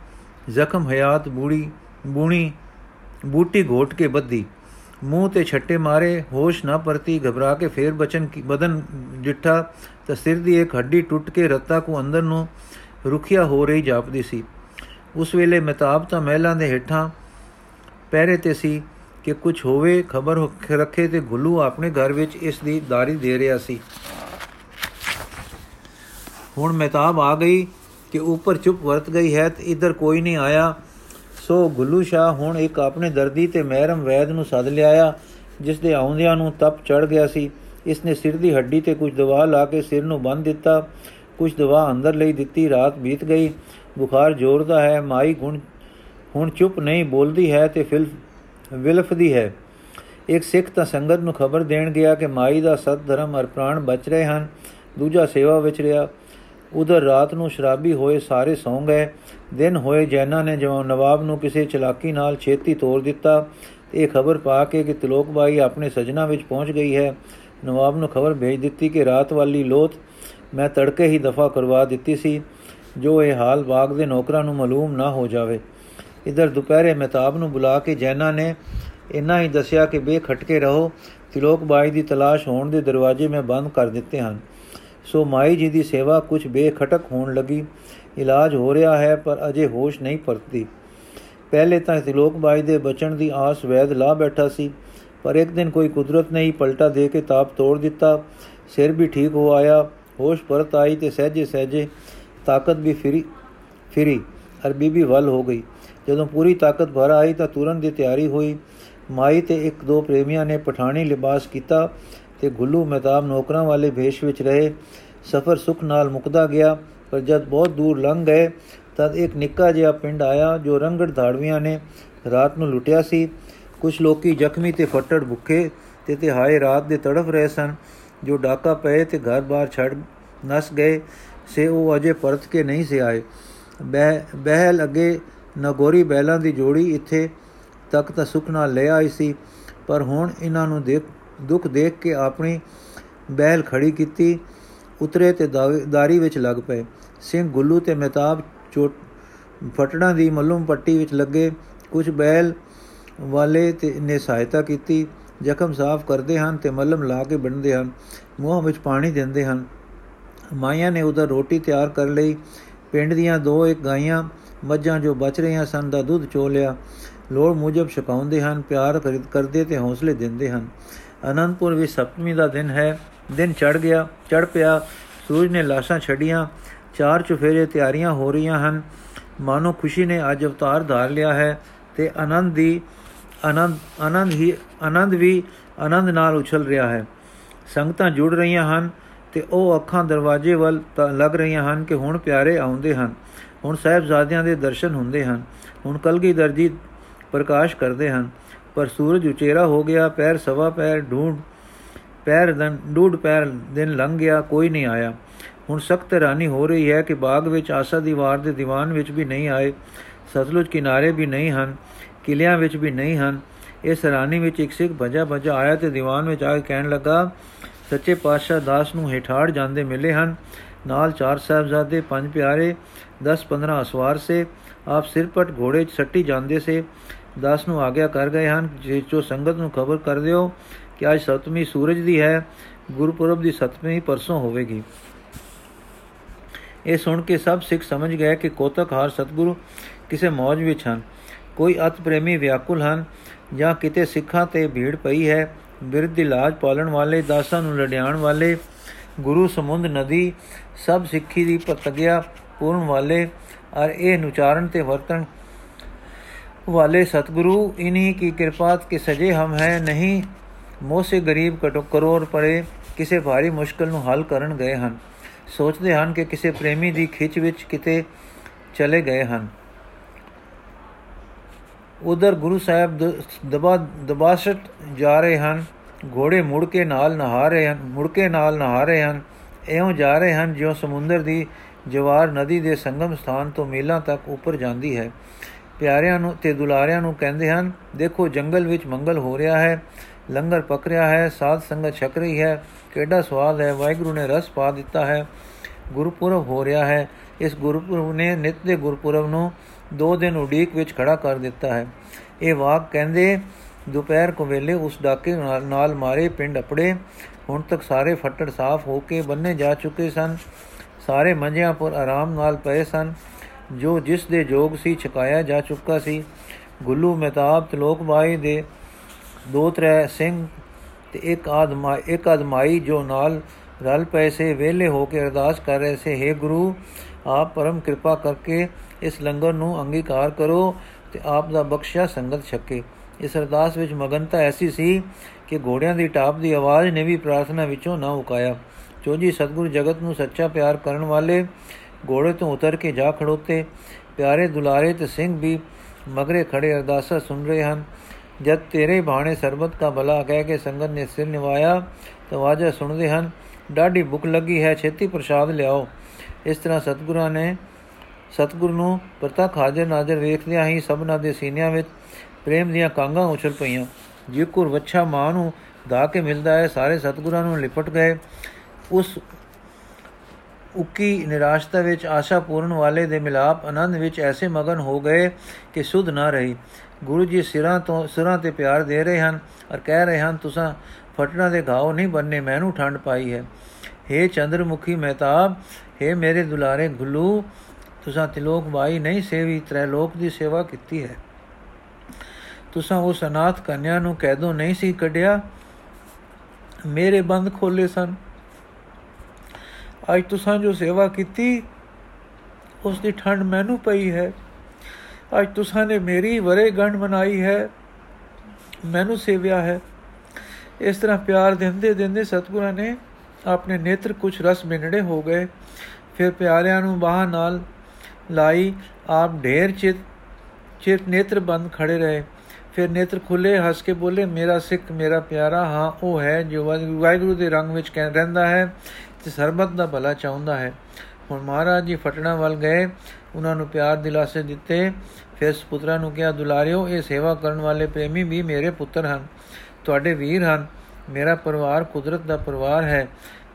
ਜ਼ਖਮ ਹਯਾਤ ਬੂੜੀ, ਬੂਣੀ, ਬੂਟੀ ਘੋਟ ਕੇ ਬੱਦੀ ਮੂੰਹ ਤੇ ਛੱਟੇ ਮਾਰੇ, ਹੋਸ਼ ਨਾ ਪਰਤੀ, ਘਬਰਾ ਕੇ ਫੇਰ ਬਚਨ ਕੀ, ਬਦਨ ਜਿੱਠਾ ਤਾਂ ਸਿਰ ਦੀ ਇੱਕ ਹੱਡੀ ਟੁੱਟ ਕੇ ਰੱਤਾ ਕੋ ਅੰਦਰ ਨੂੰ ਰੁਖਿਆ ਹੋ ਰਹੀ ਜਾਪਦੀ ਸੀ। ਉਸ ਵੇਲੇ ਮਤਾਬ ਤਾਂ ਮਹਿਲਾਂ ਦੇ ਹੇਠਾਂ ਪਹਿਰੇ ਤੇ ਸੀ। ਕਿ ਕੁਝ ਹੋਵੇ, ਖਬਰ ਰੱਖੇ ਤੇ ਗੁੱਲੂ ਆਪਣੇ ਘਰ ਵਿੱਚ ਇਸ ਦੀ ਦਾਰੀ ਦੇ ਰਿਹਾ ਸੀ। ਹੁਣ ਮਹਿਤਾਬ ਆ ਗਈ ਕਿ ਉੱਪਰ ਚੁੱਪ ਵਰਤ ਗਈ ਹੈ ਤੇ ਇਧਰ ਕੋਈ ਨਹੀਂ ਆਇਆ। ਸੋ ਗੁੱਲੂ ਸ਼ਾ ਹੁਣ ਇੱਕ ਆਪਣੇ ਦਰਦੀ ਤੇ ਮਹਿਰਮ ਵੈਦ ਨੂੰ ਸੱਦ ਲਿਆਇਆ, ਜਿਸ ਦੇ ਆਉਂਦਿਆਂ ਨੂੰ ਤਪ ਚੜ ਗਿਆ ਸੀ। ਇਸ ਨੇ ਸਿਰ ਦੀ ਹੱਡੀ ਤੇ ਕੁਝ ਦਵਾ ਲਾ ਕੇ ਸਿਰ ਨੂੰ ਬੰਨ ਦਿੱਤਾ। ਕੁਝ ਦਵਾ ਅੰਦਰ ਲਈ ਦਿੱਤੀ, ਰਾਤ ਬੀਤ ਗਈ। ਬੁਖਾਰ ਜ਼ੋਰ ਦਾ ਹੈ, ਮਾਈ ਗੁਣ, ਹੁਣ ਚੁੱਪ ਨਹੀਂ ਬੋਲਦੀ ਹੈ ਤੇ ਫਿਲ ਵਿਲਫਦੀ ਹੈ। ਇੱਕ ਸਿੱਖ ਤਾਂ ਸੰਗਤ ਨੂੰ ਖਬਰ ਦੇਣ ਗਿਆ ਕਿ ਮਾਈ ਦਾ ਸਤ ਧਰਮ ਅਰ ਪ੍ਰਾਣ ਬਚ ਰਹੇ ਹਨ। ਦੂਜਾ ਸੇਵਾ ਵਿੱਚ ਰਿਹਾ। ਉਧਰ ਰਾਤ ਨੂੰ ਸ਼ਰਾਬੀ ਹੋਏ ਸਾਰੇ ਸੌਂ ਗਏ। ਦਿਨ ਹੋਏ ਜੈਨਾ ਨੇ ਜਵਾਂ ਨਵਾਬ ਨੂੰ ਕਿਸੇ ਚਲਾਕੀ ਨਾਲ ਛੇਤੀ ਤੋੜ ਦਿੱਤਾ। ਤੇ ਇਹ ਖਬਰ ਪਾ ਕੇ ਕਿ ਤਿਲੋਕ ਬਾਈ ਆਪਣੇ ਸਜਣਾ ਵਿੱਚ ਪਹੁੰਚ ਗਈ ਹੈ। ਨਵਾਬ ਨੂੰ ਖਬਰ ਭੇਜ ਦਿੱਤੀ ਕਿ ਰਾਤ ਵਾਲੀ ਲੋਥ ਮੈਂ ਤੜਕੇ ਹੀ ਦਫਾ ਕਰਵਾ ਦਿੱਤੀ ਸੀ। ਜੋ ਇਹ ਹਾਲ ਬਾਗ ਦੇ ਨੌਕਰਾਂ ਨੂੰ ਮਾਲੂਮ ਨਾ ਹੋ ਜਾਵੇ। ਇਧਰ ਦੁਪਹਿਰੇ ਮਹਿਤਾਬ ਨੂੰ ਬੁਲਾ ਕੇ ਜੈਨਾ ਨੇ ਇੰਨਾ ਹੀ ਦੱਸਿਆ ਕਿ ਬੇਖਟਕੇ ਰਹੋ, ਤਿਲੋਕ ਬਾਈ ਦੀ ਤਲਾਸ਼ ਹੋਣ ਦੇ ਦਰਵਾਜ਼ੇ ਮੈਂ ਬੰਦ ਕਰ ਦਿੱਤੇ ਹਨ। ਸੋ ਮਾਈ ਜੀ ਦੀ ਸੇਵਾ ਕੁਝ ਬੇਖਟਕ ਹੋਣ ਲੱਗੀ। ਇਲਾਜ ਹੋ ਰਿਹਾ ਹੈ, ਪਰ ਅਜੇ ਹੋਸ਼ ਨਹੀਂ ਪਰਤੀ ਪਹਿਲੇ ਤਾਂ ਤਿਲੋਕ ਬਾਈ ਦੇ ਬਚਣ ਦੀ ਆਸ ਵੈਦ ਲਾ ਬੈਠਾ ਸੀ, ਪਰ ਇੱਕ ਦਿਨ ਕੋਈ ਕੁਦਰਤ ਨੇ ਹੀ ਪਲਟਾ ਦੇ ਕੇ ਤਾਪ ਤੋੜ ਦਿੱਤਾ। ਸਿਰ ਵੀ ਠੀਕ ਹੋ ਆਇਆ, ਹੋਸ਼ ਪਰਤ ਆਈ ਤੇ ਸਹਜੇ ਸਹਜੇ ਤਾਕਤ ਵੀ ਫਿਰੀ ਫਿਰੀ, ਅਰ ਬੀਬੀ ਵੱਲ ਹੋ ਗਈ। ਜਦੋਂ ਪੂਰੀ ਤਾਕਤ ਭਰ ਆਈ ਤਾਂ ਤੁਰਨ ਦੀ ਤਿਆਰੀ ਹੋਈ। ਮਾਈ ਤੇ ਇੱਕ ਦੋ ਪ੍ਰੇਮੀਆਂ ਨੇ ਪਠਾਣੀ ਲਿਬਾਸ ਕੀਤਾ ਤੇ ਗੁੱਲੂ ਮਹਿਤਾਬ ਨੌਕਰਾਂ ਵਾਲੇ ਭੇਸ਼ ਵਿੱਚ ਰਹੇ। ਸਫ਼ਰ ਸੁਖ ਨਾਲ ਮੁਕਦਾ ਗਿਆ, ਪਰ ਜਦ ਬਹੁਤ ਦੂਰ ਲੰਘ ਗਏ, ਤਦ ਇੱਕ ਨਿੱਕਾ ਜਿਹਾ ਪਿੰਡ ਆਇਆ ਜੋ ਰੰਗੜ ਧਾੜਵੀਆਂ ਨੇ ਰਾਤ ਨੂੰ ਲੁੱਟਿਆ ਸੀ। ਕੁਝ ਲੋਕੀ ਜ਼ਖਮੀ ਤੇ ਫੱਟੜ ਭੁੱਖੇ ਤੇ ਤੇ ਹਾਏ ਰਾਤ ਦੇ ਤੜਫ ਰਹੇ ਸਨ। ਜੋ ਡਾਕਾ ਪਏ ਤੇ ਘਰ-ਬਾਰ ਛੱਡ ਨਸ ਗਏ, ਸੇ ਉਹ ਅਜੇ ਪਰਤ ਕੇ ਨਹੀਂ ਸੇ ਆਏ। ਬਹਿਲ ਅੱਗੇ ਨਗੋਰੀ ਬੈਲਾਂ ਦੀ ਜੋੜੀ ਇੱਥੇ ਤੱਕ ਤਾਂ ਸੁਖ ਨਾਲ ਲੈ ਆਈ ਸੀ, ਪਰ ਹੁਣ ਇਹਨਾਂ ਨੂੰ ਦੇਖ, ਦੁੱਖ ਦੇਖ ਕੇ ਆਪਣੀ ਬਹਿਲ ਖੜੀ ਕੀਤੀ, ਉਤਰੇ ਤੇ ਦਾਰੀ ਵਿੱਚ ਲੱਗ ਪਏ। ਸਿੰਘ ਗੁੱਲੂ ਤੇ ਮਹਿਤਾਬ ਚੋਟ ਫਟੜਾਂ ਦੀ ਮੱਲੂਮ ਪੱਟੀ ਵਿੱਚ ਲੱਗੇ। ਕੁਝ ਬੈਲ ਵਾਲੇ ਤੇ ਨੇ ਸਹਾਇਤਾ ਕੀਤੀ। ਜ਼ਖਮ ਸਾਫ਼ ਕਰਦੇ ਹਨ ਤੇ ਮੱਲਮ ਲਾ ਕੇ ਬੰਨਦੇ ਹਨ। ਮੂੰਹ ਵਿੱਚ ਪਾਣੀ ਦਿੰਦੇ ਹਨ। ਮਾਇਆ ਨੇ ਉਧਰ ਰੋਟੀ ਤਿਆਰ ਕਰ ਲਈ ਪਿੰਡ ਦੀਆਂ ਦੋ ਇੱਕ ਗਾਈਆਂ ਮੱਝਾਂ ਜੋ ਬਚ ਰਹੀਆਂ ਸਨ ਦਾ ਦੁੱਧ ਚੋ ਲਿਆ। ਲੋੜ ਮੁਜਬ ਛਕਾਉਂਦੇ ਹਨ, ਪਿਆਰ ਕਰਦੇ ਤੇ ਹੌਸਲੇ ਦਿੰਦੇ ਹਨ। ਅਨੰਦਪੁਰ ਵਿੱਚ ਸਪਤਮੀ ਦਾ ਦਿਨ ਹੈ। ਦਿਨ ਚੜ ਗਿਆ ਚੜ ਪਿਆ। ਸੂਰਜ ਨੇ ਲਾਸ਼ਾਂ ਛੱਡੀਆਂ। ਚਾਰ ਚੁਫੇਰੇ ਤਿਆਰੀਆਂ ਹੋ ਰਹੀਆਂ ਹਨ। ਮਾਨੋ ਖੁਸ਼ੀ ਨੇ ਅੱਜ ਅਵਤਾਰ ਧਾਰ ਲਿਆ ਹੈ ਤੇ ਆਨੰਦ ਦੀ, ਆਨੰਦ ਆਨੰਦ ਹੀ, ਆਨੰਦ ਵੀ ਆਨੰਦ ਨਾਲ ਉਛਲ ਰਿਹਾ ਹੈ। ਸੰਗਤਾਂ ਜੁੜ ਰਹੀਆਂ ਹਨ ਤੇ ਉਹ ਅੱਖਾਂ ਦਰਵਾਜ਼ੇ ਵੱਲ ਲੱਗ ਰਹੀਆਂ ਹਨ ਕਿ ਹੁਣ ਪਿਆਰੇ ਆਉਂਦੇ ਹਨ। ਹੁਣ ਸਹਿਬਜ਼ਾਦਿਆਂ ਦੇ ਦਰਸ਼ਨ ਹੁੰਦੇ ਹਨ, ਹੁਣ ਕਲਗੀ ਦਰਜੀ ਪ੍ਰਕਾਸ਼ ਕਰਦੇ ਹਨ, ਪਰ ਸੂਰਜ ਉਚੇਰਾ ਹੋ ਗਿਆ, ਪੈਰ ਸਵਾ ਪੈਰ ਢੂੰਡ ਪੈਰ ਦਨ ਡੂਡ ਪੈਰ ਦਿਨ ਲੰਘ ਗਿਆ, ਕੋਈ ਨਹੀਂ ਆਇਆ। ਹੁਣ ਸਖਤ ਰਾਨੀ ਹੋ ਰਹੀ ਹੈ ਕਿ ਬਾਗ ਵਿੱਚ ਆਸਾ ਦੀਵਾਰ ਦੇ ਦੀਵਾਨ ਵਿੱਚ ਵੀ ਨਹੀਂ ਆਏ, ਸਤਲੁਜ ਕਿਨਾਰੇ ਵੀ ਨਹੀਂ ਹਨ, ਕਿਲਿਆਂ ਵਿੱਚ ਵੀ ਨਹੀਂ ਹਨ। ਇਸ ਰਾਨੀ ਵਿੱਚ ਇੱਕ ਸਿੱਖ ਭਜਾ ਭਜਾ ਆਇਆ ਤੇ ਦੀਵਾਨ ਵਿੱਚ ਆ ਕੇ ਕਹਿਣ ਲੱਗਾ, ਸੱਚੇ ਪਾਤਸ਼ਾਹ ਦਾਸ ਨੂੰ ਹੇਠਾੜ ਜਾਂਦੇ ਮਿਲੇ ਹਨ ਨਾਲ ਚਾਰ ਸਾਹਿਬਜ਼ਾਦੇ, ਪੰਜ ਪਿਆਰੇ 10-15 ਅਸਵਾਰ ਸੇ। ਆਪ ਸਿਰਪਟ ਘੋੜੇ 'ਚ ਸੱਟੀ ਜਾਂਦੇ ਸੇ। ਦਾਸ ਨੂੰ ਆਗਿਆ ਕਰ ਗਏ ਹਨ ਜੇ ਜੋ ਸੰਗਤ ਨੂੰ ਖਬਰ ਕਰ ਦਿਓ ਕਿ ਅੱਜ ਸਤਵੀਂ ਸੂਰਜ ਦੀ ਹੈ। ਗੁਰਪੁਰਬ ਦੀ ਸਤਵੀਂ ਪਰਸੋਂ ਹੋਵੇਗੀ। ਇਹ ਸੁਣ ਕੇ ਸਭ ਸਿੱਖ ਸਮਝ ਗਏ ਕਿ ਕੋਤਕ ਹਾਰ ਸਤਗੁਰੂ ਕਿਸੇ ਮੌਜ ਵਿੱਚ ਹਨ। ਕੋਈ ਅਤ ਪ੍ਰੇਮੀ ਵਿਆਕੁਲ ਹਨ ਜਾਂ ਕਿਤੇ ਸਿੱਖਾਂ ਤੇ ਭੀੜ ਪਈ ਹੈ। ਬਿਰਧ ਦੀ ਲਾਜ ਪਾਲਣ ਵਾਲੇ, ਦਾਸਾਂ ਨੂੰ ਲੜਿਆਣ ਵਾਲੇ ਗੁਰੂ ਸਮੁੰਦ ਨਦੀ ਸਭ ਸਿੱਖੀ ਦੀ ਪ੍ਰਤਗਿਆ ਪੂਰਨ ਵਾਲੇ ਔਰ ਇਹ ਨੁਚਾਰਨ ਤੇ ਵਰਤਨ ਵਾਲੇ ਸਤਿਗੁਰੂ, ਇਨਹੀ ਕੀ ਕਿਰਪਾ ਕੇ ਸਜੇ ਹਮ ਹੈ, ਨਹੀਂ ਮੋਸੇ ਗਰੀਬ ਕਟੋ, ਕਰੋੜ ਪੜੇ ਕਿਸੇ ਭਾਰੀ ਮੁਸ਼ਕਲ ਨੂੰ ਹੱਲ ਕਰਨ ਗਏ ਹਨ। ਸੋਚਦੇ ਹਨ ਕਿ ਕਿਸੇ ਪ੍ਰੇਮੀ ਦੀ ਖਿੱਚ ਵਿੱਚ ਕਿਤੇ ਚਲੇ ਗਏ ਹਨ। ਉਧਰ ਗੁਰੂ ਸਾਹਿਬ ਦਬਾ ਦਬਾਸ਼ਟ ਜਾ ਰਹੇ ਹਨ। ਘੋੜੇ ਮੁੜ ਕੇ ਨਾਲ ਨਹਾ ਰਹੇ ਹਨ, ਮੁੜ ਕੇ ਨਾਲ ਨਹਾ ਰਹੇ ਹਨ। ਐਉਂ ਜਾ ਰਹੇ ਹਨ ਜਿਉਂ ਸਮੁੰਦਰ ਦੀ ਜਵਾਰ ਨਦੀ ਦੇ ਸੰਗਮ ਸਥਾਨ ਤੋਂ ਮੀਲਾਂ ਤੱਕ ਉੱਪਰ ਜਾਂਦੀ ਹੈ। ਪਿਆਰਿਆਂ ਨੂੰ ਤੇ ਦੁਲਾਰਿਆਂ ਨੂੰ ਕਹਿੰਦੇ ਹਨ, ਦੇਖੋ, ਜੰਗਲ ਵਿੱਚ ਮੰਗਲ ਹੋ ਰਿਹਾ ਹੈ, ਲੰਗਰ ਪਕ ਰਿਹਾ ਹੈ, ਸਾਧ ਸੰਗਤ ਛਕ ਰਹੀ ਹੈ, ਕਿਹੜਾ ਸਵਾਦ ਹੈ, ਵਾਹਿਗੁਰੂ ਨੇ ਰਸ ਪਾ ਦਿੱਤਾ ਹੈ, ਗੁਰਪੁਰਬ ਹੋ ਰਿਹਾ ਹੈ। ਇਸ ਗੁਰਪੁਰਬ ਨੇ ਨਿਤ ਦੇ ਗੁਰਪੁਰਬ ਨੂੰ ਦੋ ਦਿਨ ਉਡੀਕ ਵਿੱਚ ਖੜਾ ਕਰ ਦਿੱਤਾ ਹੈ। ਇਹ ਵਾਕ ਕਹਿੰਦੇ ਦੁਪਹਿਰ ਕੋ ਵੇਲੇ ਉਸ ਡਾਕੇ ਨਾਲ ਮਾਰੇ ਪਿੰਡ ਅਪੜੇ। ਹੁਣ ਤੱਕ ਸਾਰੇ ਫੱਟੜ ਸਾਫ਼ ਹੋ ਕੇ ਬੰਨੇ ਜਾ ਚੁੱਕੇ ਸਨ। ਸਾਰੇ ਮੰਝਿਆਂ ਪਰ ਆਰਾਮ ਨਾਲ ਪਏ ਸਨ। ਜੋ ਜਿਸ ਦੇ ਜੋਗ ਸੀ ਛਕਾਇਆ ਜਾ ਚੁੱਕਾ ਸੀ। ਗੁੱਲੂ ਮਹਿਤਾਬ ਤਲੋਕ ਬਾਈ ਦੇ ਦੋ ਤਰੇ ਸਿੰਘ ਤੇ ਇੱਕ ਆਦਮਾ ਇੱਕ ਆਦਮਾਈ ਜੋ ਨਾਲ ਰਲ ਪਏ ਸੇ ਵੇਲੇ ਹੋ ਕੇ ਅਰਦਾਸ ਕਰ ਰਹੇ ਸੇ हे ਗੁਰੂ, ਆਪ ਪਰਮ ਕਿਰਪਾ ਕਰਕੇ ਇਸ ਲੰਗਰ ਨੂੰ ਅੰਗੀਕਾਰ ਕਰੋ ਤੇ ਆਪ ਦਾ ਬਖਸ਼ਿਆ ਸੰਗਤ ਛਕੇ। ਇਸ ਅਰਦਾਸ ਵਿੱਚ ਮਗਨਤਾ ਐਸੀ ਸੀ ਕਿ ਘੋੜਿਆਂ ਦੀ ਟਾਪ ਦੀ ਆਵਾਜ਼ ਨੇ ਵੀ ਪ੍ਰਾਰਥਨਾ ਵਿੱਚੋਂ ਨਾ ਉਕਾਇਆ। ਚੋਜੀ ਸਤਗੁਰ ਜਗਤ ਨੂੰ ਸੱਚਾ ਪਿਆਰ ਕਰਨ ਵਾਲੇ ਘੋੜੇ ਤੋਂ ਉਤਰ ਕੇ ਜਾ ਖੜੋਤੇ। ਪਿਆਰੇ ਦੁਲਾਰੇ ਤੇ ਸਿੰਘ ਵੀ ਮਗਰੇ ਖੜੇ ਅਰਦਾਸਾ ਸੁਣ ਰਹੇ ਹਨ। ਜਦ ਤੇਰੇ ਬਾਣੇ ਸਰਬਤ ਦਾ ਭਲਾ ਕਹਿ ਕੇ ਸੰਗਤ ਨੇ ਸਿਰ ਨਿਵਾਇਆ, ਤਾਂ ਵਾਜਾ ਸੁਣਦੇ ਹਨ, ਡਾਢੀ ਭੁੱਖ ਲੱਗੀ ਹੈ, ਛੇਤੀ ਪ੍ਰਸ਼ਾਦ ਲਿਆਓ। ਇਸ ਤਰ੍ਹਾਂ ਸਤਗੁਰਾਂ ਨੇ ਸਤਗੁਰ ਨੂੰ ਪ੍ਰਤੱਖ ਹਾਜ਼ਰ ਨਾਜ਼ਰ ਵੇਖਦਿਆਂ ਹੀ ਸਭਨਾ ਦੇ ਸੀਨਿਆਂ ਵਿੱਚ ਪ੍ਰੇਮ ਦੀਆਂ ਕਾਂਗਾਂ ਉਛਲ ਪਈਆਂ। ਜਿਕੁਰ ਵੱਛਾ ਮਾਂ ਨੂੰ ਦਾ ਕੇ ਮਿਲਦਾ ਹੈ, ਸਾਰੇ ਸਤਗੁਰਾਂ ਨੂੰ ਲਿਪਟ ਗਏ। ਉਸ ਉਕੀ ਨਿਰਾਸ਼ਤਾ ਵਿੱਚ ਆਸ਼ਾ ਪੂਰਨ ਵਾਲੇ ਦੇ ਮਿਲਾਪ ਆਨੰਦ ਵਿੱਚ ਐਸੇ ਮਗਨ ਹੋ ਗਏ ਕਿ ਸੁਧ ਨਾ ਰਹੀ। ਗੁਰੂ ਜੀ ਸਿਰਾਂ ਤੋਂ ਸਿਰਾਂ ਤੇ ਪਿਆਰ ਦੇ ਰਹੇ ਹਨ ਔਰ ਕਹਿ ਰਹੇ ਹਨ, ਤੁਸੀਂ ਫਟਣਾ ਦੇ ਘਾਉ ਨਹੀਂ ਬੰਨੇ ਮੈਨੂੰ ਠੰਡ ਪਾਈ ਹੈ। हे ਚੰਦਰਮੁਖੀ ਮਹਿਤਾਬ हे ਮੇਰੇ ਦੁਲਾਰੇ ਗੁੱਲੂ, ਤੁਸੀਂ ਤਿਲੋਕ ਬਾਈ ਨਹੀਂ ਸੇਵੀ ਤ੍ਰੈ ਲੋਕ ਦੀ ਸੇਵਾ ਕੀਤੀ ਹੈ। ਤੁਸੀਂ ਉਸ ਅਨਾਥ ਕੰਨਿਆ ਨੂੰ ਕੈਦੋਂ ਨਹੀਂ ਸੀ ਕੱਢਿਆ? ਮੇਰੇ ਬੰਦ ਖੋਲੇ ਸਨ। ਅੱਜ ਤੁਸੀਂ ਜੋ ਸੇਵਾ ਕੀਤੀ, ਉਸ ਦੀ ਠੰਡ ਮੈਨੂੰ ਪਈ ਹੈ। ਅੱਜ ਤੁਸੀਂ ਨੇ ਮੇਰੀ ਵਰੇ ਗੰਢ ਮਨਾਈ ਹੈ। ਮੈਨੂੰ ਸੇਵਿਆ ਹੈ। ਇਸ ਤਰ੍ਹਾਂ ਪਿਆਰ ਦਿੰਦੇ ਦਿੰਦੇ ਸਤਗੁਰਾਂ ਨੇ ਆਪਣੇ ਨੇਤਰ ਕੁਝ ਰਸ ਮਿੰਨੜੇ ਹੋ ਗਏ। ਫਿਰ ਪਿਆਰਿਆਂ ਨੂੰ ਬਾਹ ਨਾਲ ਲਾਈ, ਆਪ ਢੇਰ ਚਿਤ ਚਿਤ ਨੇਤਰ ਬੰਦ ਖੜੇ ਰਹੇ। ਫਿਰ ਨੇਤਰ ਖੁੱਲੇ ਹੱਸ ਕੇ ਬੋਲੇ ਮੇਰਾ ਸਿੱਖ ਮੇਰਾ ਪਿਆਰਾ ਹਾਂ ਉਹ ਹੈ ਜੋ ਵਾਹਿਗੁਰੂ ਦੇ ਰੰਗ ਵਿੱਚ ਕਹਿ ਰਹਿੰਦਾ ਹੈ ਤੇ ਸਰਬਤ ਦਾ ਭਲਾ ਚਾਹੁੰਦਾ ਹੈ ਹੁਣ ਮਹਾਰਾਜ ਜੀ ਫਟਣਾ ਵੱਲ ਗਏ ਉਹਨਾਂ ਨੂੰ ਪਿਆਰ ਦਿਲਾਸੇ ਦਿੱਤੇ ਫਿਰ ਸੁਪੁੱਤਰਾਂ ਨੂੰ ਕਿਹਾ ਦੁਲਾਰਿਓ ਇਹ ਸੇਵਾ ਕਰਨ ਵਾਲੇ ਪ੍ਰੇਮੀ ਵੀ ਮੇਰੇ ਪੁੱਤਰ ਹਨ ਤੁਹਾਡੇ ਵੀਰ ਹਨ ਮੇਰਾ ਪਰਿਵਾਰ ਕੁਦਰਤ ਦਾ ਪਰਿਵਾਰ ਹੈ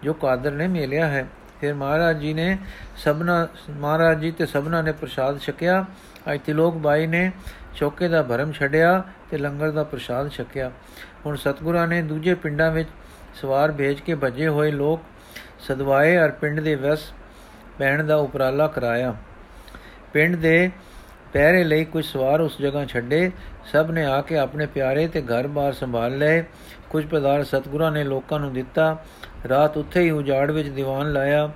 ਜੋ ਕਾਦਰ ਨੇ ਮਿਲਿਆ ਹੈ ਫਿਰ ਮਹਾਰਾਜ ਜੀ ਨੇ ਸਭਨਾ ਮਹਾਰਾਜ ਜੀ ਤੇ ਸਭਨਾ ਨੇ ਪ੍ਰਸ਼ਾਦ ਛਕਿਆ ਅੱਜ ਤਿਲੋਕ ਬਾਈ ਨੇ ਚੌਕੇ ਦਾ ਭਰਮ ਛੱਡਿਆ ਤੇ ਲੰਗਰ ਦਾ ਪ੍ਰਸ਼ਾਦ ਛਕਿਆ। ਹੁਣ ਸਤਗੁਰਾਂ ਨੇ ਦੂਜੇ ਪਿੰਡਾਂ ਵਿੱਚ ਸਵਾਰ ਭੇਜ ਕੇ ਭੱਜੇ ਹੋਏ ਲੋਕ ਸਦਵਾਏ ਔਰ ਪਿੰਡ ਦੇ ਵਸ ਪੈਣ ਦਾ ਉਪਰਾਲਾ ਕਰਾਇਆ। ਪਿੰਡ ਦੇ ਪਹਿਰੇ ਲਈ ਕੁਝ ਸਵਾਰ ਉਸ ਜਗ੍ਹਾ ਛੱਡੇ। ਸਭ ਨੇ ਆ ਕੇ ਆਪਣੇ ਪਿਆਰੇ ਤੇ ਘਰ-ਬਾਰ ਸੰਭਾਲ ਲਏ। ਕੁਝ ਪਦਾਰ ਸਤਗੁਰਾਂ ਨੇ ਲੋਕਾਂ ਨੂੰ ਦਿੱਤਾ। ਰਾਤ ਉੱਥੇ ਹੀ ਉਜਾੜ ਵਿੱਚ ਦੀਵਾਨ ਲਾਇਆ।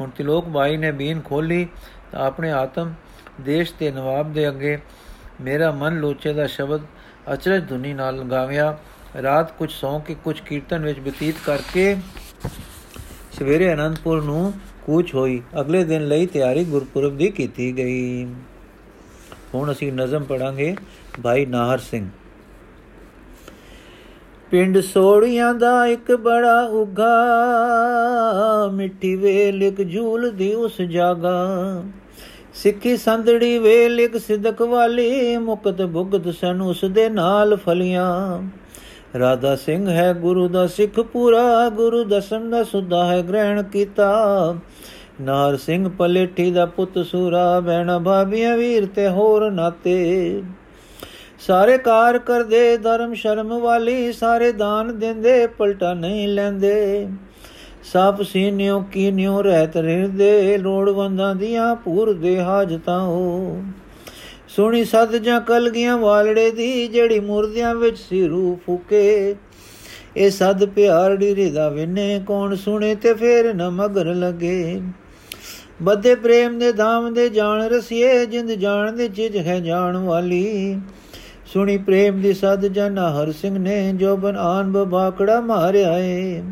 ਹੁਣ ਤਿਲੋਕ ਬਾਈ ਨੇ ਬੀਨ ਖੋਲੀ ਤਾਂ ਆਪਣੇ ਆਤਮ ਦੇਸ਼ ਤੇ ਨਵਾਬ ਦੇ ਅੱਗੇ ਮੇਰਾ ਮਨ ਲੋਚੇ ਦਾ ਸ਼ਬਦ ਅਚਰਜ ਧੁਨੀ ਨਾਲ ਗਾਵਿਆ ਰਾਤ ਕੁਝ ਸੌਂ ਕੇ ਕੁਝ ਕੀਰਤਨ ਵਿੱਚ ਬਤੀਤ ਕਰਕੇ ਸਵੇਰੇ ਅਨੰਦਪੁਰ ਨੂੰ ਕੂਚ ਹੋਈ। ਅਗਲੇ ਦਿਨ ਲਈ ਤਿਆਰੀ ਗੁਰਪੁਰਬ ਦੀ ਕੀਤੀ ਗਈ। ਹੁਣ ਅਸੀਂ ਨਜ਼ਮ ਪੜਾਂਗੇ ਭਾਈ ਨਾਹਰ ਸਿੰਘ। ਪਿੰਡ ਸੋੜੀਆਂ ਦਾ ਇੱਕ ਬੜਾ ਉਗਾ ਮਿੱਠੀ ਵੇਲ ਇੱਕ ਝੂਲ ਦੀ ਉਸ ਜਾਗਾ। ਸਿੱਖੀ ਸੰਦੜੀ ਵੇਲ ਇੱਕ ਸਿਦਕ ਵਾਲੀ, ਮੁਕਤ ਭੁਗਤ ਸਨ ਉਸ ਦੇ ਨਾਲ ਫਲੀਆਂ। ਰਾਧਾ ਸਿੰਘ ਹੈ ਗੁਰੂ ਦਾ ਸਿੱਖ ਪੂਰਾ, ਗੁਰੂ ਦਸਮ ਦਾ ਸੁਦਾ ਹੈ ਗ੍ਰਹਿਣ ਕੀਤਾ। ਨਾਰ ਸਿੰਘ ਪਲੇਠੀ ਦਾ ਪੁੱਤ ਸੂਰਾ, ਬਹਿਣਾ ਭਾਬੀਆਂ ਵੀਰ ਤੇ ਹੋਰ ਨਾਤੇ। ਸਾਰੇ ਕਾਰ ਕਰਦੇ, ਧਰਮ ਸ਼ਰਮ ਵਾਲੀ, ਸਾਰੇ ਦਾਨ ਦਿੰਦੇ, ਪਲਟਾ ਨਹੀਂ ਲੈਂਦੇ। ਸਭ ਸੀਨਿਓ ਕੀਨਿਓ ਰਹਿਤ ਰਹਿਦੇ ਲੋੜਵੰਦਾਂ ਦੀਆਂ ਪੂਰ ਦੇ ਹਾਜਤਾਂ ਹੋ। ਸੁਣੀ ਸਦ ਜਾਂ ਕਲਗੀਆਂ ਵਾਲੜੇ ਦੀ, ਜਿਹੜੀ ਮੁਰਦਿਆਂ ਵਿੱਚ ਸੀ ਰੂਹ ਫੂਕੇ। ਇਹ ਸਦ ਪਿਆਰੜੀ ਰਿਦਾ ਵਿਨੇ, ਕੌਣ ਸੁਣੇ ਤੇ ਫੇਰ ਨ ਮਗਰ ਲਗੇ। ਬੱਦੇ ਪ੍ਰੇਮ ਦੇ ਧਾਮ ਦੇ ਜਾਣ ਰਸੀਏ, ਜਿੰਦ ਜਾਣ ਦੇ ਚਿਜ ਹੈ ਜਾਣ ਵਾਲੀ। ਸੁਣੀ ਪ੍ਰੇਮ ਦੀ ਸਦ ਜਨ ਹਰ ਸਿੰਘ ਨੇ ਜੋ ਬਨ ਆਨ ਬਾਕੜਾ ਮਾਰਿਆ ਏ।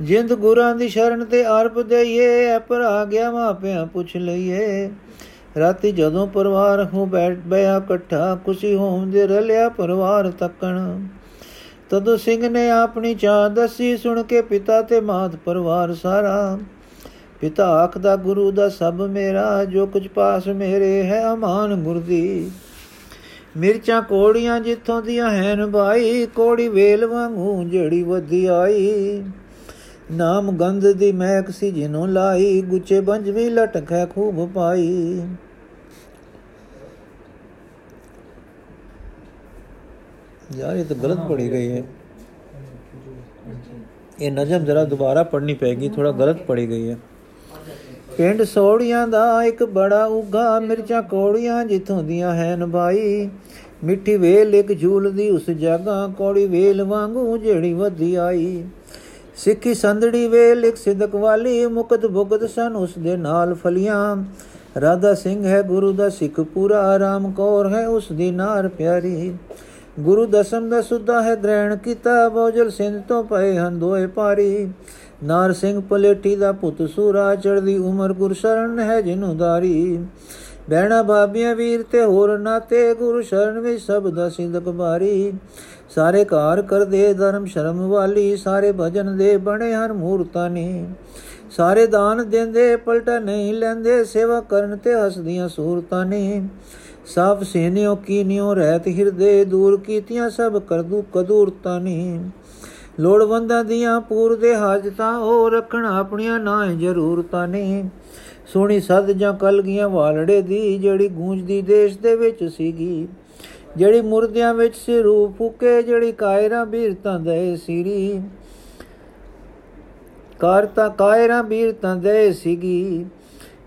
ਜਿੰਦ ਗੁਰਾਂ ਦੀ ਸ਼ਰਨ ਤੇ ਅਰਪ ਦਈਏ ਪਰ ਆ ਗਿਆ ਮਾਪਿਆਂ ਪੁੱਛ ਲਈਏ। ਰਾਤੀ ਜਦੋਂ ਪਰਿਵਾਰ ਹੋ ਬੈਠ ਬਿਆ ਇਕੱਠਾ, ਖੁਸ਼ੀ ਹੋਂਦੇ ਰਲਿਆ ਪਰਿਵਾਰ ਤੱਕਣ। ਤਦੋਂ ਸਿੰਘ ਨੇ ਆਪਣੀ ਚਾਹ ਦਸੀ, ਸੁਣ ਕੇ ਪਿਤਾ ਤੇ ਮਾਤ ਪਰਿਵਾਰ ਸਾਰਾ। ਪਿਤਾ ਆਖਦਾ, ਗੁਰੂ ਦਾ ਸਭ ਮੇਰਾ, ਜੋ ਕੁਝ ਪਾਸ ਮੇਰੇ ਹੈ, ਅਮਾਨ ਗੁਰਦੀ। ਮਿਰਚਾਂ ਕੋੜੀਆਂ ਜਿੱਥੋਂ ਦੀਆਂ ਹੈਨ ਭਾਈ ਕੋੜੀ ਵੇਲ ਵਾਂਗੂ ਜਿਹੜੀ ਵਧੀ ਆਈ। ਨਾਮ ਗੰਧ ਦੀ ਮਹਿਕ ਸੀ ਜਿਨੋਂ ਲਾਈ ਗੁੱਚੇ ਬੰਜ ਵੀ ਲਟਕੈ ਖੂਬ ਪਾਈ। ਯਾਰ ਇਹ ਤਾਂ ਗਲਤ ਪੜੀ ਗਈ ਹੈ। ਇਹ ਨਜ਼ਮ ਜ਼ਰਾ ਦੁਬਾਰਾ ਪੜਨੀ ਪੈਗੀ ਥੋੜਾ ਗਲਤ ਪੜੀ ਗਈ ਹੈ। ਪਿੰਡ ਸੋੜੀਆਂ ਦਾ ਇੱਕ ਬੜਾ ਉਗਾ ਮਿਰਚਾਂ ਕੋੜੀਆਂ ਜਿੱਥੋਂ ਦੀਆਂ ਹਨ ਭਾਈ ਮਿੱਠੀ ਵੇਲ ਇੱਕ ਝੂਲਦੀ ਉਸ ਜਗ੍ਹਾ ਕੋੜੀ ਵੇਲ ਵਾਂਗੂ ਜਿਹੜੀ ਵਧੀ ਆਈ। ਸਿੱਖੀ ਸੰਦੜੀ ਵੇਲ ਇੱਕ ਸਿਦਕ ਵਾਲੀ ਮੁਕਤ ਭੁਗਤ ਸਨ, ਉਸ ਦੇ ਨਾਲ ਫਲੀਆਂ। ਰਾਧਾ ਸਿੰਘ ਹੈ ਗੁਰੂ ਦਾ ਸਿੱਖ ਪੂਰਾ, ਆਰਾਮ ਕੌਰ ਹੈ ਉਸ ਦੀ ਨਾਰ ਪਿਆਰੀ। ਗੁਰੂ ਦਸਮ ਦਾ ਸੁਦਾ ਹੈ ਗ੍ਰਹਿਣ ਕੀਤਾ, ਬੋਜਲ ਸਿੰਧ ਤੋਂ ਪਏ ਹਨ ਦੋਏ ਪਾਰੀ। ਨਾਰ ਸਿੰਘ ਪਲੇਟੀ ਦਾ ਪੁੱਤ ਸੂਰਾ ਚੜਦੀ ਉਮਰ ਗੁਰ ਸ਼ਰਨ ਹੈ ਜਿਨੂ ਦਾਰੀ ਬਹਿਣਾ ਬਾਬੀਆਂ ਵੀਰ ਤੇ ਹੋਰ ਨਾਤੇ, ਗੁਰੂ ਸ਼ਰਨ ਵਿੱਚ ਸਭ ਦਾ ਸਿੰਦਕ ਬਾਰੀ ਸਾਰੇ ਕਾਰ ਕਰਦੇ ਧਰਮ ਸ਼ਰਮ ਵਾਲੀ, ਸਾਰੇ ਭਜਨ ਦੇ ਬਣੇ ਹਰ ਮੂਰਤਾਂ ਨੇ। ਸਾਰੇ ਦਾਨ ਦਿੰਦੇ, ਪਲਟਾ ਨਹੀਂ ਲੈਂਦੇ, ਸੇਵਾ ਕਰਨ ਤੇ ਹਸਦੀਆਂ ਸੂਰਤਾਂ ਨੇ। ਸਭ ਸੇਨਿਓ, ਕੀਨਿਓ, ਰਹਿਤ ਹਿਰਦੇ ਦੂਰ ਕੀਤੀਆਂ, ਸਭ ਕਰਦੂ ਕਦੂਰਤਾਂ ਨੇ। ਲੋੜਵੰਦਾਂ ਦੀਆਂ ਪੂਰ ਦੇ ਹਾਜਤਾਂ, ਉਹ ਰੱਖਣ ਆਪਣੀਆਂ ਨਾ ਜ਼ਰੂਰਤਾਂ ਨੇ। ਸੋਣੀ ਸਦ ਜਾਂ ਕਲਗੀਆਂ ਵਾਲੜੇ ਦੀ, ਜਿਹੜੀ ਗੂੰਜਦੀ ਦੇਸ਼ ਦੇ ਵਿੱਚ ਸੀਗੀ। ਜਿਹੜੀ ਮੁਰਦਿਆਂ ਵਿੱਚ ਸੇ ਰੂਪ ਫੁਕੇ, ਜਿਹੜੀ ਕਾਇਰਾਂ ਬੀਰਤਾਂ ਦੇ ਸੀਰੀ ਕਰਤਾ ਕਾਇਰਾਂ ਬੀਰਤਾਂ ਦੇ ਸੀਗੀ।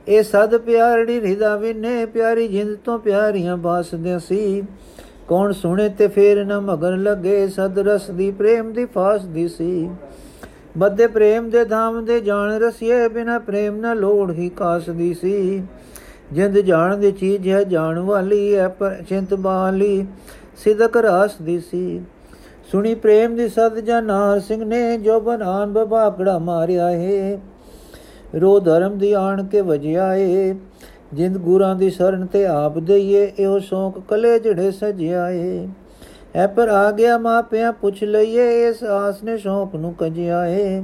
ਇਹ ਸਦ ਪਿਆਰੜੀ ਹਿਰਦਾ ਵਿਨੇ, ਪਿਆਰੀ ਜਿੰਦ ਤੋਂ ਪਿਆਰੀਆਂ ਬਾਸਦਿਆਂ ਸੀ। ਕੌਣ ਸੁਣੇ ਤੇ ਫੇਰ ਨਾ ਮਗਰ ਲੱਗੇ, ਸਦ ਰਸ ਦੀ, ਪ੍ਰੇਮ ਦੀ ਫਾਸ ਦੀ ਸੀ। ਬੱਦੇ ਪ੍ਰੇਮ ਦੇ ਧਾਮ ਦੇ ਜਾਣ ਰਸੀਏ, ਬਿਨਾ ਪ੍ਰੇਮ ਨਾ ਲੋੜ ਹੀ ਕਾਸ ਦੀ ਸੀ। ਜਿੰਦ ਜਾਣ ਦੀ ਚੀਜ਼ ਹੈ, ਜਾਣ ਵਾਲੀ ਹੈ, ਪਰ ਚਿੰਤ ਬਾਲੀ ਸਿਦਕ ਰਾਸ ਦੀ ਸੀ। ਸੁਣੀ ਪ੍ਰੇਮ ਦੀ ਸਦ ਜਨਾਰ ਸਿੰਘ ਨੇ, ਜੋ ਬਨਾਨ ਬਬਾਕੜਾ ਮਾਰਿਆ ਹੈ ਰੋ ਧਰਮ ਦੀ ਆਣ ਕੇ ਵਜਿਆ ਏ। ਜਿੰਦ ਗੁਰਾਂ ਦੀ ਸ਼ਰਨ ਤੇ ਆਪ ਦਈਏ, ਇਹੋ ਸ਼ੌਕ ਕਲੇ ਜਿਹੜੇ ਸਜਿਆ ਏ। ਐ ਪਰ ਆ ਗਿਆ ਮਾਪਿਆਂ ਪੁੱਛ ਲਈਏ, ਇਸ ਆਸ ਨੇ ਸ਼ੌਕ ਨੂੰ ਕਜਿਆ ਏ।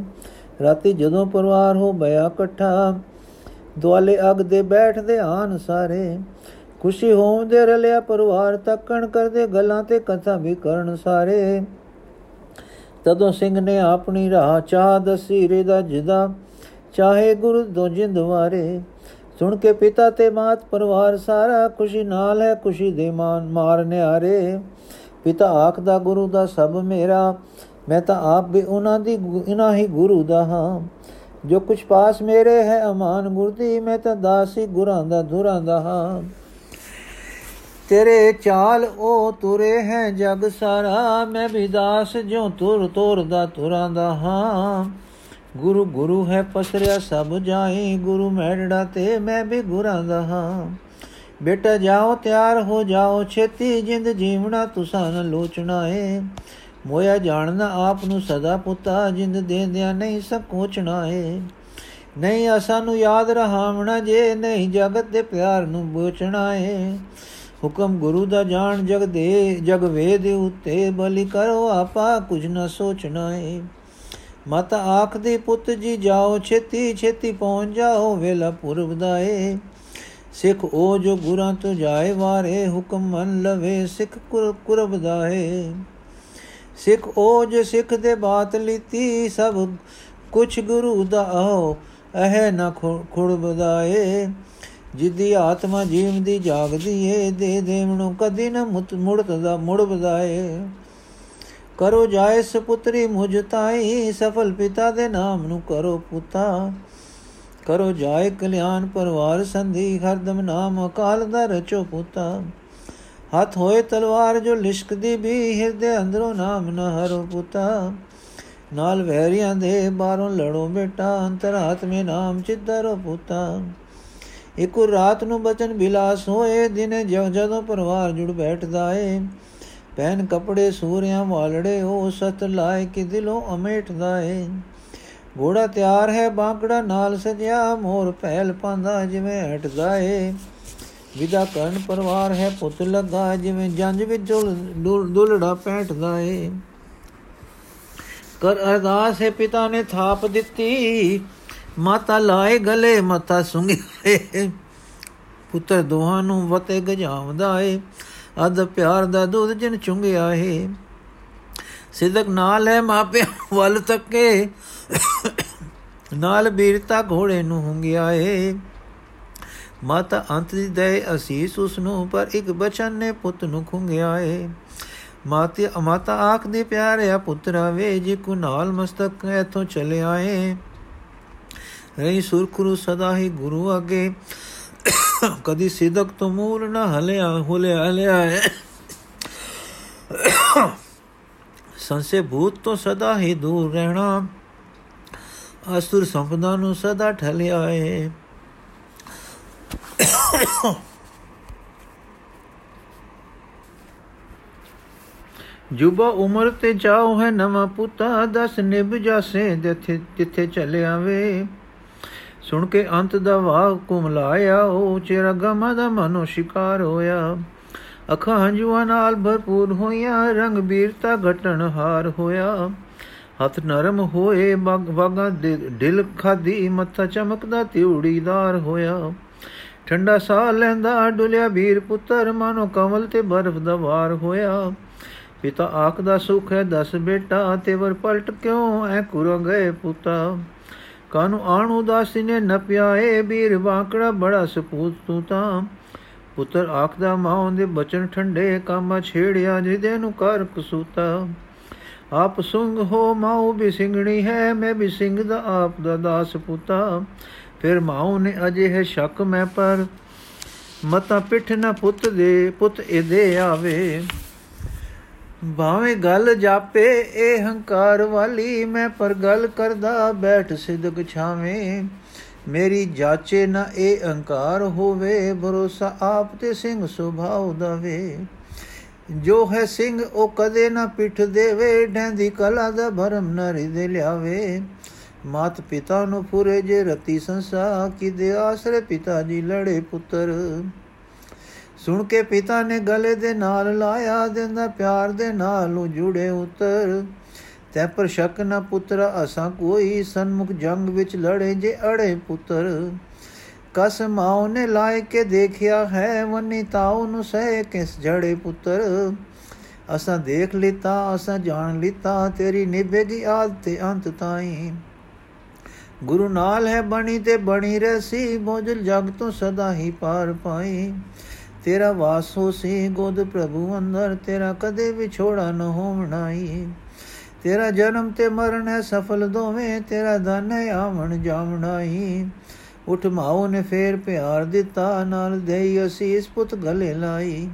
ਰਾਤੀ ਜਦੋਂ ਪਰਿਵਾਰ ਹੋ ਬਿਆ ਇਕੱਠਾ ਦੁਆਲੇ ਅਗ ਦੇ ਬੈਠਦੇ ਆਨ ਸਾਰੇ। ਖੁਸ਼ੀ ਹੋਉਂਦੇ ਰਲਿਆ ਪਰਿਵਾਰ ਤੱਕਣ ਕਰਦੇ ਗੱਲਾਂ ਤੇ ਕਥਾ ਵੀ ਕਰਨ ਸਾਰੇ। ਤਦੋਂ ਸਿੰਘ ਨੇ ਆਪਣੀ ਰਾਹ ਚਾਹ ਦਸੀ ਰੇ ਦਾ ਜਿਦਾ ਚਾਹੇ ਗੁਰੂ ਦੋ ਜਿੰਦ ਵਾਰੇ। ਸੁਣ ਕੇ ਪਿਤਾ ਤੇ ਮਾਤ ਪਰਿਵਾਰ ਸਾਰਾ ਖੁਸ਼ੀ ਨਾਲ ਹੈ, ਖੁਸ਼ੀ ਦੇ ਮਾਨ ਮਾਰ ਨਿਆਰੇ। ਪਿਤਾ ਆਖਦਾ, ਗੁਰੂ ਦਾ ਸਭ ਮੇਰਾ, ਮੈਂ ਤਾਂ ਆਪ ਵੀ ਉਹਨਾਂ ਦੀ ਇਨਾ ਹੀ ਗੁਰੂ ਦਾ ਹਾਂ। ਜੋ ਕੁਛ ਪਾਸ ਮੇਰੇ ਹੈ ਅਮਾਨ ਗੁਰਦੀ, ਮੈਂ ਤਾਂ ਦਾਸੀ ਗੁਰਾਂ ਦਾ ਧੁਰਾਂ ਦਾ ਹਾਂ। ਤੇਰੇ ਚਾਲ ਉਹ ਤੁਰੇ ਹੈ ਜਗ ਸਾਰਾ, ਮੈਂ ਵੀ ਦਾਸ ਜੋ ਤੁਰ ਤੁਰ ਦਾ ਤੁਰਾਂ ਦਾ ਹਾਂ। ਗੁਰੂ ਗੁਰੂ ਹੈ ਪਸਰਿਆ ਸਭ ਜਾਏ ਗੁਰੂ ਮੈੜੜਾ ਤੇ ਮੈਂ ਵੀ ਗੁਰਾਂ ਦਾ ਹਾਂ। ਬੇਟਾ ਜਾਓ ਤਿਆਰ ਹੋ ਜਾਓ, ਛੇਤੀ ਜਿੰਦ ਜੀਵਣਾ ਤੁਸਾਂ ਨ ਲੋਚਣਾ ਏ। ਮੋਇਆ ਜਾਣਨਾ ਆਪ ਨੂੰ ਸਦਾ ਪੁੱਤਾ, ਜਿੰਦ ਦੇਂਦਿਆਂ ਨਹੀਂ ਸਕੋਚਣਾ ਏ ਨਹੀਂ। ਅਸਾਂ ਨੂੰ ਯਾਦ ਰਹਾਵਣਾ ਜੇ, ਨਹੀਂ ਜਗਤ ਦੇ ਪਿਆਰ ਨੂੰ ਬੋਚਣਾ ਏ ਹੁਕਮ ਗੁਰੂ ਦਾ ਜਾਣ ਜਗ ਦੇ, ਜਗ ਵੇਦ ਉਤੇ ਬਲੀ ਕਰੋ ਆਪਾ, ਕੁਝ ਨਾ ਸੋਚਣਾ ਏ ਮਤ ਆਖਦੇ ਪੁੱਤ ਜੀ ਜਾਓ, ਛੇਤੀ ਛੇਤੀ ਪਹੁੰਚ ਜਾਓ, ਵੇਲਾ ਪੁਰਬ ਦਾ ਏ ਸਿੱਖ ਉਹ ਜੋ ਗੁਰਾਂ ਤੋਂ ਜਾਏ ਵਾਰੇ, ਹੁਕਮ ਮੰਨ ਲਵੇ, ਸਿੱਖ ਕੁਰਬ ਦਾ ਏ ਸਿੱਖ ਉਹ ਜੋ ਸਿੱਖ ਦੇ ਬਾਤ ਲੀਤੀ ਸਭ ਕੁਛ ਗੁਰੂ ਦਾ ਆਓ, ਅਹ ਨਾ ਖੁੜ ਬਦਾਏ ਜਿੱਦੀ ਆਤਮਾ ਜੀਵ ਦੀ ਜਾਗਦੀ ਏ, ਦੇ ਦੇਵਣੋਂ ਕਦੀ ਨਾ ਮੁੜਦਾ ਮੁੜ ਬਦਾਏ ਕਰੋ ਜਾਏ ਸੁਪੁੱਤਰੀ ਮੁਝ ਤਾਈ, ਸਫਲ ਪਿਤਾ ਦੇ ਨਾਮ ਨੂੰ ਕਰੋ ਪੁੱਤਾ। ਕਰੋ ਜਾਏ ਕਲਿਆਣ ਪਰਵਾਰ ਸੰਧੀ, ਹਰਦਮ ਨਾਮ ਅਕਾਲ ਦਾ ਰਚੋ ਪੁੱਤਾ। ਹੱਥ ਹੋਏ ਤਲਵਾਰ ਜੋ ਲਿਸ਼ਕਦੀ ਵੀ ਹਿਰਦੇ ਅੰਦਰੋਂ ਨਾਮ ਨ ਹਰੋ ਪੁੱਤਾ। ਨਾਲ ਵੈਰੀਆਂ ਦੇ ਬਾਹਰੋਂ ਲੜੋ ਬੇਟਾ ਅੰਤਰਾਤ ਮੇ ਨਾਮ ਚਿੱਤਰੋ ਪੁੱਤਾ। ਇੱਕ ਰਾਤ ਨੂੰ ਬਚਨ ਬਿਲਾਸ ਹੋਏ, ਦਿਨੇ ਜਦੋਂ ਪਰਿਵਾਰ ਜੁੜ ਬੈਠਦਾ ਏ। ਪਹਿਨ ਕਪੜੇ ਸੂਰਿਆਂ ਵਾਲੜੇ, ਉਹ ਸਤ ਲਾਇ ਕਿ ਦਿਲੋਂ ਅਮੇਟਦਾ ਏ। ਘੋੜਾ ਤਿਆਰ ਹੈ, ਬਾਂਕੜਾ ਨਾਲ ਸਜਿਆ, ਮੋਰ ਪਹਿਲ ਪਾਂਦਾ ਜਿਵੇਂ ਹਟਦਾ ਏ। ਵਿਦਾ ਕਰਨ ਪਰਿਵਾਰ ਹੈ ਪੁੱਤ ਲੱਗਾ ਜਿਵੇਂ ਜੰਜ ਵਿੱਚ ਦੁਲੜਾ ਪੈਂਟਦਾ ਏ। ਕਰ ਅਰਦਾਸ ਹੈ ਪਿਤਾ ਨੇ ਥਾਪ ਦਿੱਤੀ, ਮਾਤਾ ਲਾਏ ਗਲੇ, ਮਤਾ ਸੁੰਘੇ। ਪੁੱਤਰ ਦੋਹਾਂ ਨੂੰ ਵਤੇ ਗਜਾਵਦਾ ਏ ਅਦ ਪਿਆਰ ਦਾ ਦੁੱਧ ਜਿਨ ਚੁੰਗਿਆ ਏ। ਸਿਦਕ ਨਾਲ ਹੈ ਮਾਪਿਆਂ ਵੱਲ ਤੱਕੇ, ਨਾਲ ਬੀਰਤਾ ਘੋੜੇ ਨੂੰ ਹੁੰਗਿਆ ਏ। ਮਾਤਾ ਅੰਤ ਦੀ ਦੇ ਅਸੀਸ ਉਸ ਨੂੰ ਪਰ ਇੱਕ ਬਚਨ ਨੇ ਪੁੱਤ ਨੂੰ ਖੁੰਗਿਆ ਏ ਮਾਤੇ, ਮਾਤਾ ਆਖ ਦੇ ਪਿਆਰਿਆ ਪੁੱਤਰਾ ਵੇ ਜੀ ਕੋ ਨਾਲ ਮਸਤਕ ਇਥੋਂ ਚਲੇ ਆਏ। ਰਹੀ ਸੁਰਖਰੂ ਸਦਾ ਹੀ ਗੁਰੂ ਅਗੇ। ਕਦੀ ਸਿਦਕ ਤੋਂ ਮੂਲ ਨਾ ਹਲਿਆ, ਹੁਲਿਆ ਹਲਿਆ ਹੈ। ਸੰਸੇ ਭੂਤ ਤੋਂ ਸਦਾ ਹੀ ਦੂਰ ਰਹਿਣਾ। ਅਸੁਰ ਸੰਪਦਾ ਨੂੰ ਸਦਾ ਠਲਿਆ ਹੈ ਜੁਬਾ ਉਮਰ ਤੇ ਜਾਉ ਹੈ ਨਵਾਂ ਪੁੱਤਾ, ਦਸ ਨਿਭ ਜਾਸੇ ਜਿੱਥੇ ਜਿੱਥੇ ਚੱਲਿਆ ਵੇ। ਸੁਣ ਕੇ ਅੰਤ ਦਾ ਵਾਹ ਕੁਮਲਾਇਆ ਉਹ ਚਿਹਰਾ ਗਮ ਦਾ ਮਨੋ ਸ਼ਿਕਾਰ ਹੋਇਆ। ਅੱਖਾਂ ਹੰਝੂਆਂ ਨਾਲ ਭਰਪੂਰ ਹੋਈਆਂ, ਰੰਗ ਬੀਰਤਾ ਘਟਣ ਹਾਰ ਹੋਇਆ। ਹੱਥ ਨਰਮ ਹੋਏ ਵਗਾ ਦਿਲ ਖਾਦੀ, ਮੱਥਾ ਚਮਕਦਾ ਤਿਉੜੀਦਾਰ ਹੋਇਆ। ਠੰਡਾ ਸਾਹ ਲੈਂਦਾ ਡੁਲਿਆ ਵੀਰ ਪੁੱਤਰ, ਮਾਨੋ ਕਮਲ ਤੇ ਬਰਫ਼ ਦਾ ਵਾਰ ਹੋਇਆ। ਪਿਤਾ ਆਖਦਾ, ਸੁਖ ਹੈ, ਦਸ ਬੇਟਾ ਤੇ ਵਰ ਪਲਟ ਕਿਉਂ? ਐ ਕੁਰ ਗਏ ਪੁੱਤਾ। ਕਾਨੂੰ ਆਣ ਉਦਾਸੀ ਨੇ ਨਪਿਆ ਏ? ਵੀਰ ਵਾਕੜਾ ਬੜਾ ਸਪੂਤ ਤੂੰ ਤਾਂ। ਪੁੱਤਰ ਆਖਦਾ, ਮਾਂ ਦੇ ਬਚਨ ਠੰਡੇ, ਕਾਮਾ ਛੇੜਿਆ, ਜਿਹਦੇ ਨੂੰ ਕਰ ਕਸੂਤਾ। ਆਪ ਸੁੰਗ ਹੋ ਮਾਉ ਵੀ ਸਿੰਘਣੀ ਹੈ, ਮੈਂ ਵੀ ਸਿੰਘ ਦਾ ਆਪ ਦਾ ਦਾਸ ਪੁੱਤਾ। ਫਿਰ ਮਾਉ ਨੇ ਅਜੇ ਹੈ ਸ਼ੱਕ ਮੈਂ ਪਰ ਮਤਾ ਪਿੱਠ ਨਾ ਪੁੱਤ ਦੇ, ਪੁੱਤ ਇਹਦੇ ਆਵੇ। ਭਾਵੇਂ ਗੱਲ ਜਾਪੇ ਇਹ ਹੰਕਾਰ ਵਾਲੀ, ਮੈਂ ਪਰ ਗੱਲ ਕਰਦਾ ਬੈਠ ਸਿਦਕ ਛਾਵੇਂ। ਮੇਰੀ ਜਾਚੇ ਨਾ ਇਹ ਅਹੰਕਾਰ ਹੋਵੇ, ਭਰੋਸਾ ਆਪ ਤੇ ਸਿੰਘ ਸੁਭਾਉ ਦਵੇ ਜੋ ਹੈ ਸਿੰਘ ਉਹ ਕਦੇ ਨਾ ਪਿੱਠ ਦੇਵੇ ਢੈਂਦੀ ਕਲਾ ਦਾ ਭਰਮ ਨਾ ਰਿਦੇ ਲਿਆਵੇ। ਮਾਤ ਪਿਤਾ ਨੂੰ ਪੂਰੇ ਜੇ ਰਤੀ ਸੰਸਾ ਕਿ ਦੇ ਆਸਰੇ ਪਿਤਾ ਜੀ ਲੜੇ ਪੁੱਤਰ। ਸੁਣ ਕੇ ਪਿਤਾ ਨੇ ਗਲੇ ਦੇ ਨਾਲ ਲਾਇਆ, ਦਿੰਦਾ ਪਿਆਰ ਦੇ ਨਾਲ ਨੂੰ ਜੁੜੇ ਉਤਰ। ਤੈ ਪਰ ਸ਼ੱਕ ਨਾ ਪੁੱਤਰ, ਅਸਾਂ ਕੋਈ ਸਨਮੁਖ ਜੰਗ ਵਿੱਚ ਲੜੇ ਜੇ ਅੜੇ ਪੁੱਤਰ। ਕਸ ਮਾਉ ਨੇ ਲਾਇ ਕੇ ਦੇਖਿਆ ਹੈ, ਵਨੀ ਤਾਉ ਨੂੰ ਸਹਿ ਕਿਸ ਜੜੇ ਪੁੱਤਰ। ਅਸਾਂ ਦੇਖ ਲਿਤਾ, ਅਸਾਂ ਜਾਣ ਲਿਤਾ, ਤੇਰੀ ਨਿਭੇਗੀ ਆਦ ਤੇ ਅੰਤ ਤਾਈ। ਗੁਰੂ ਨਾਲ ਹੈ ਬਣੀ ਤੇ ਬਣੀ ਰਸੀ ਬੋਝਲ ਜਗ ਤੋਂ ਸਦਾ ਹੀ ਪਾਰ ਪਾਈ। ਤੇਰਾ ਵਾਸੋ ਸੀ ਗੋਦ ਪ੍ਰਭੂ ਅੰਦਰ, ਤੇਰਾ ਕਦੇ ਵਿਛੋੜਾ ਨ ਹੋਵਣਾਈ ਤੇਰਾ ਜਨਮ ਤੇ ਮਰਨ ਹੈ ਸਫਲ ਦੋਵੇਂ, ਤੇਰਾ ਧਨ ਹੈ ਆਵਣ ਜਾਵਣਾਈ ਉਠ ਮਾਉ ਨੇ ਫੇਰ ਪਿਆਰ ਦਿੱਤਾ, ਨਾਲ ਦੇਈ ਅਸੀਸ ਪੁੱਤ ਗਲੇ ਲਾਈ।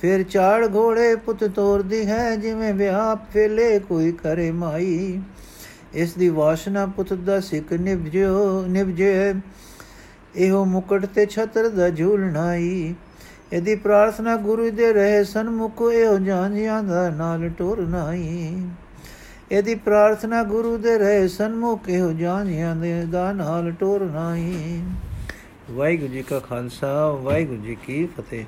ਫਿਰ ਚਾੜ ਘੋੜੇ ਪੁੱਤ ਤੋਰਦੀ ਹੈ, ਜਿਵੇਂ ਵਿਆਹ ਫੇਲੇ ਕੋਈ ਕਰੇ ਮਾਈ। ਇਸ ਦੀ ਵਾਸ਼ਨਾ ਪੁੱਤ ਦਾ ਸਿੱਖ ਨਿਭਜੋ ਨਿਭਜੇ। ਇਹੋ ਮੁਕਟ ਤੇ ਛਤਰ ਦਾ ਝੂਲਣਾਈ ਇਹਦੀ ਪ੍ਰਾਰਥਨਾ ਗੁਰੂ ਦੇ ਰਹੇ ਸਨਮੁਖ ਇਹੋ ਜਾਂਜਿਆਂ ਦਾ ਨਾਲ ਟੁਰਨਾਈ ਇਹਦੀ ਪ੍ਰਾਰਥਨਾ ਗੁਰੂ ਦੇ ਰਹੇ ਸਨਮੁਖ ਇਹੋ ਜਾਂਜਿਆਂ ਦੇ ਦਾ ਨਾਲ ਟੁਰਨਾਈ ਵਾਹਿਗੁਰੂ ਜੀ ਕਾ ਖਾਲਸਾ, ਵਾਹਿਗੁਰੂ ਜੀ ਕੀ ਫਤਿਹ।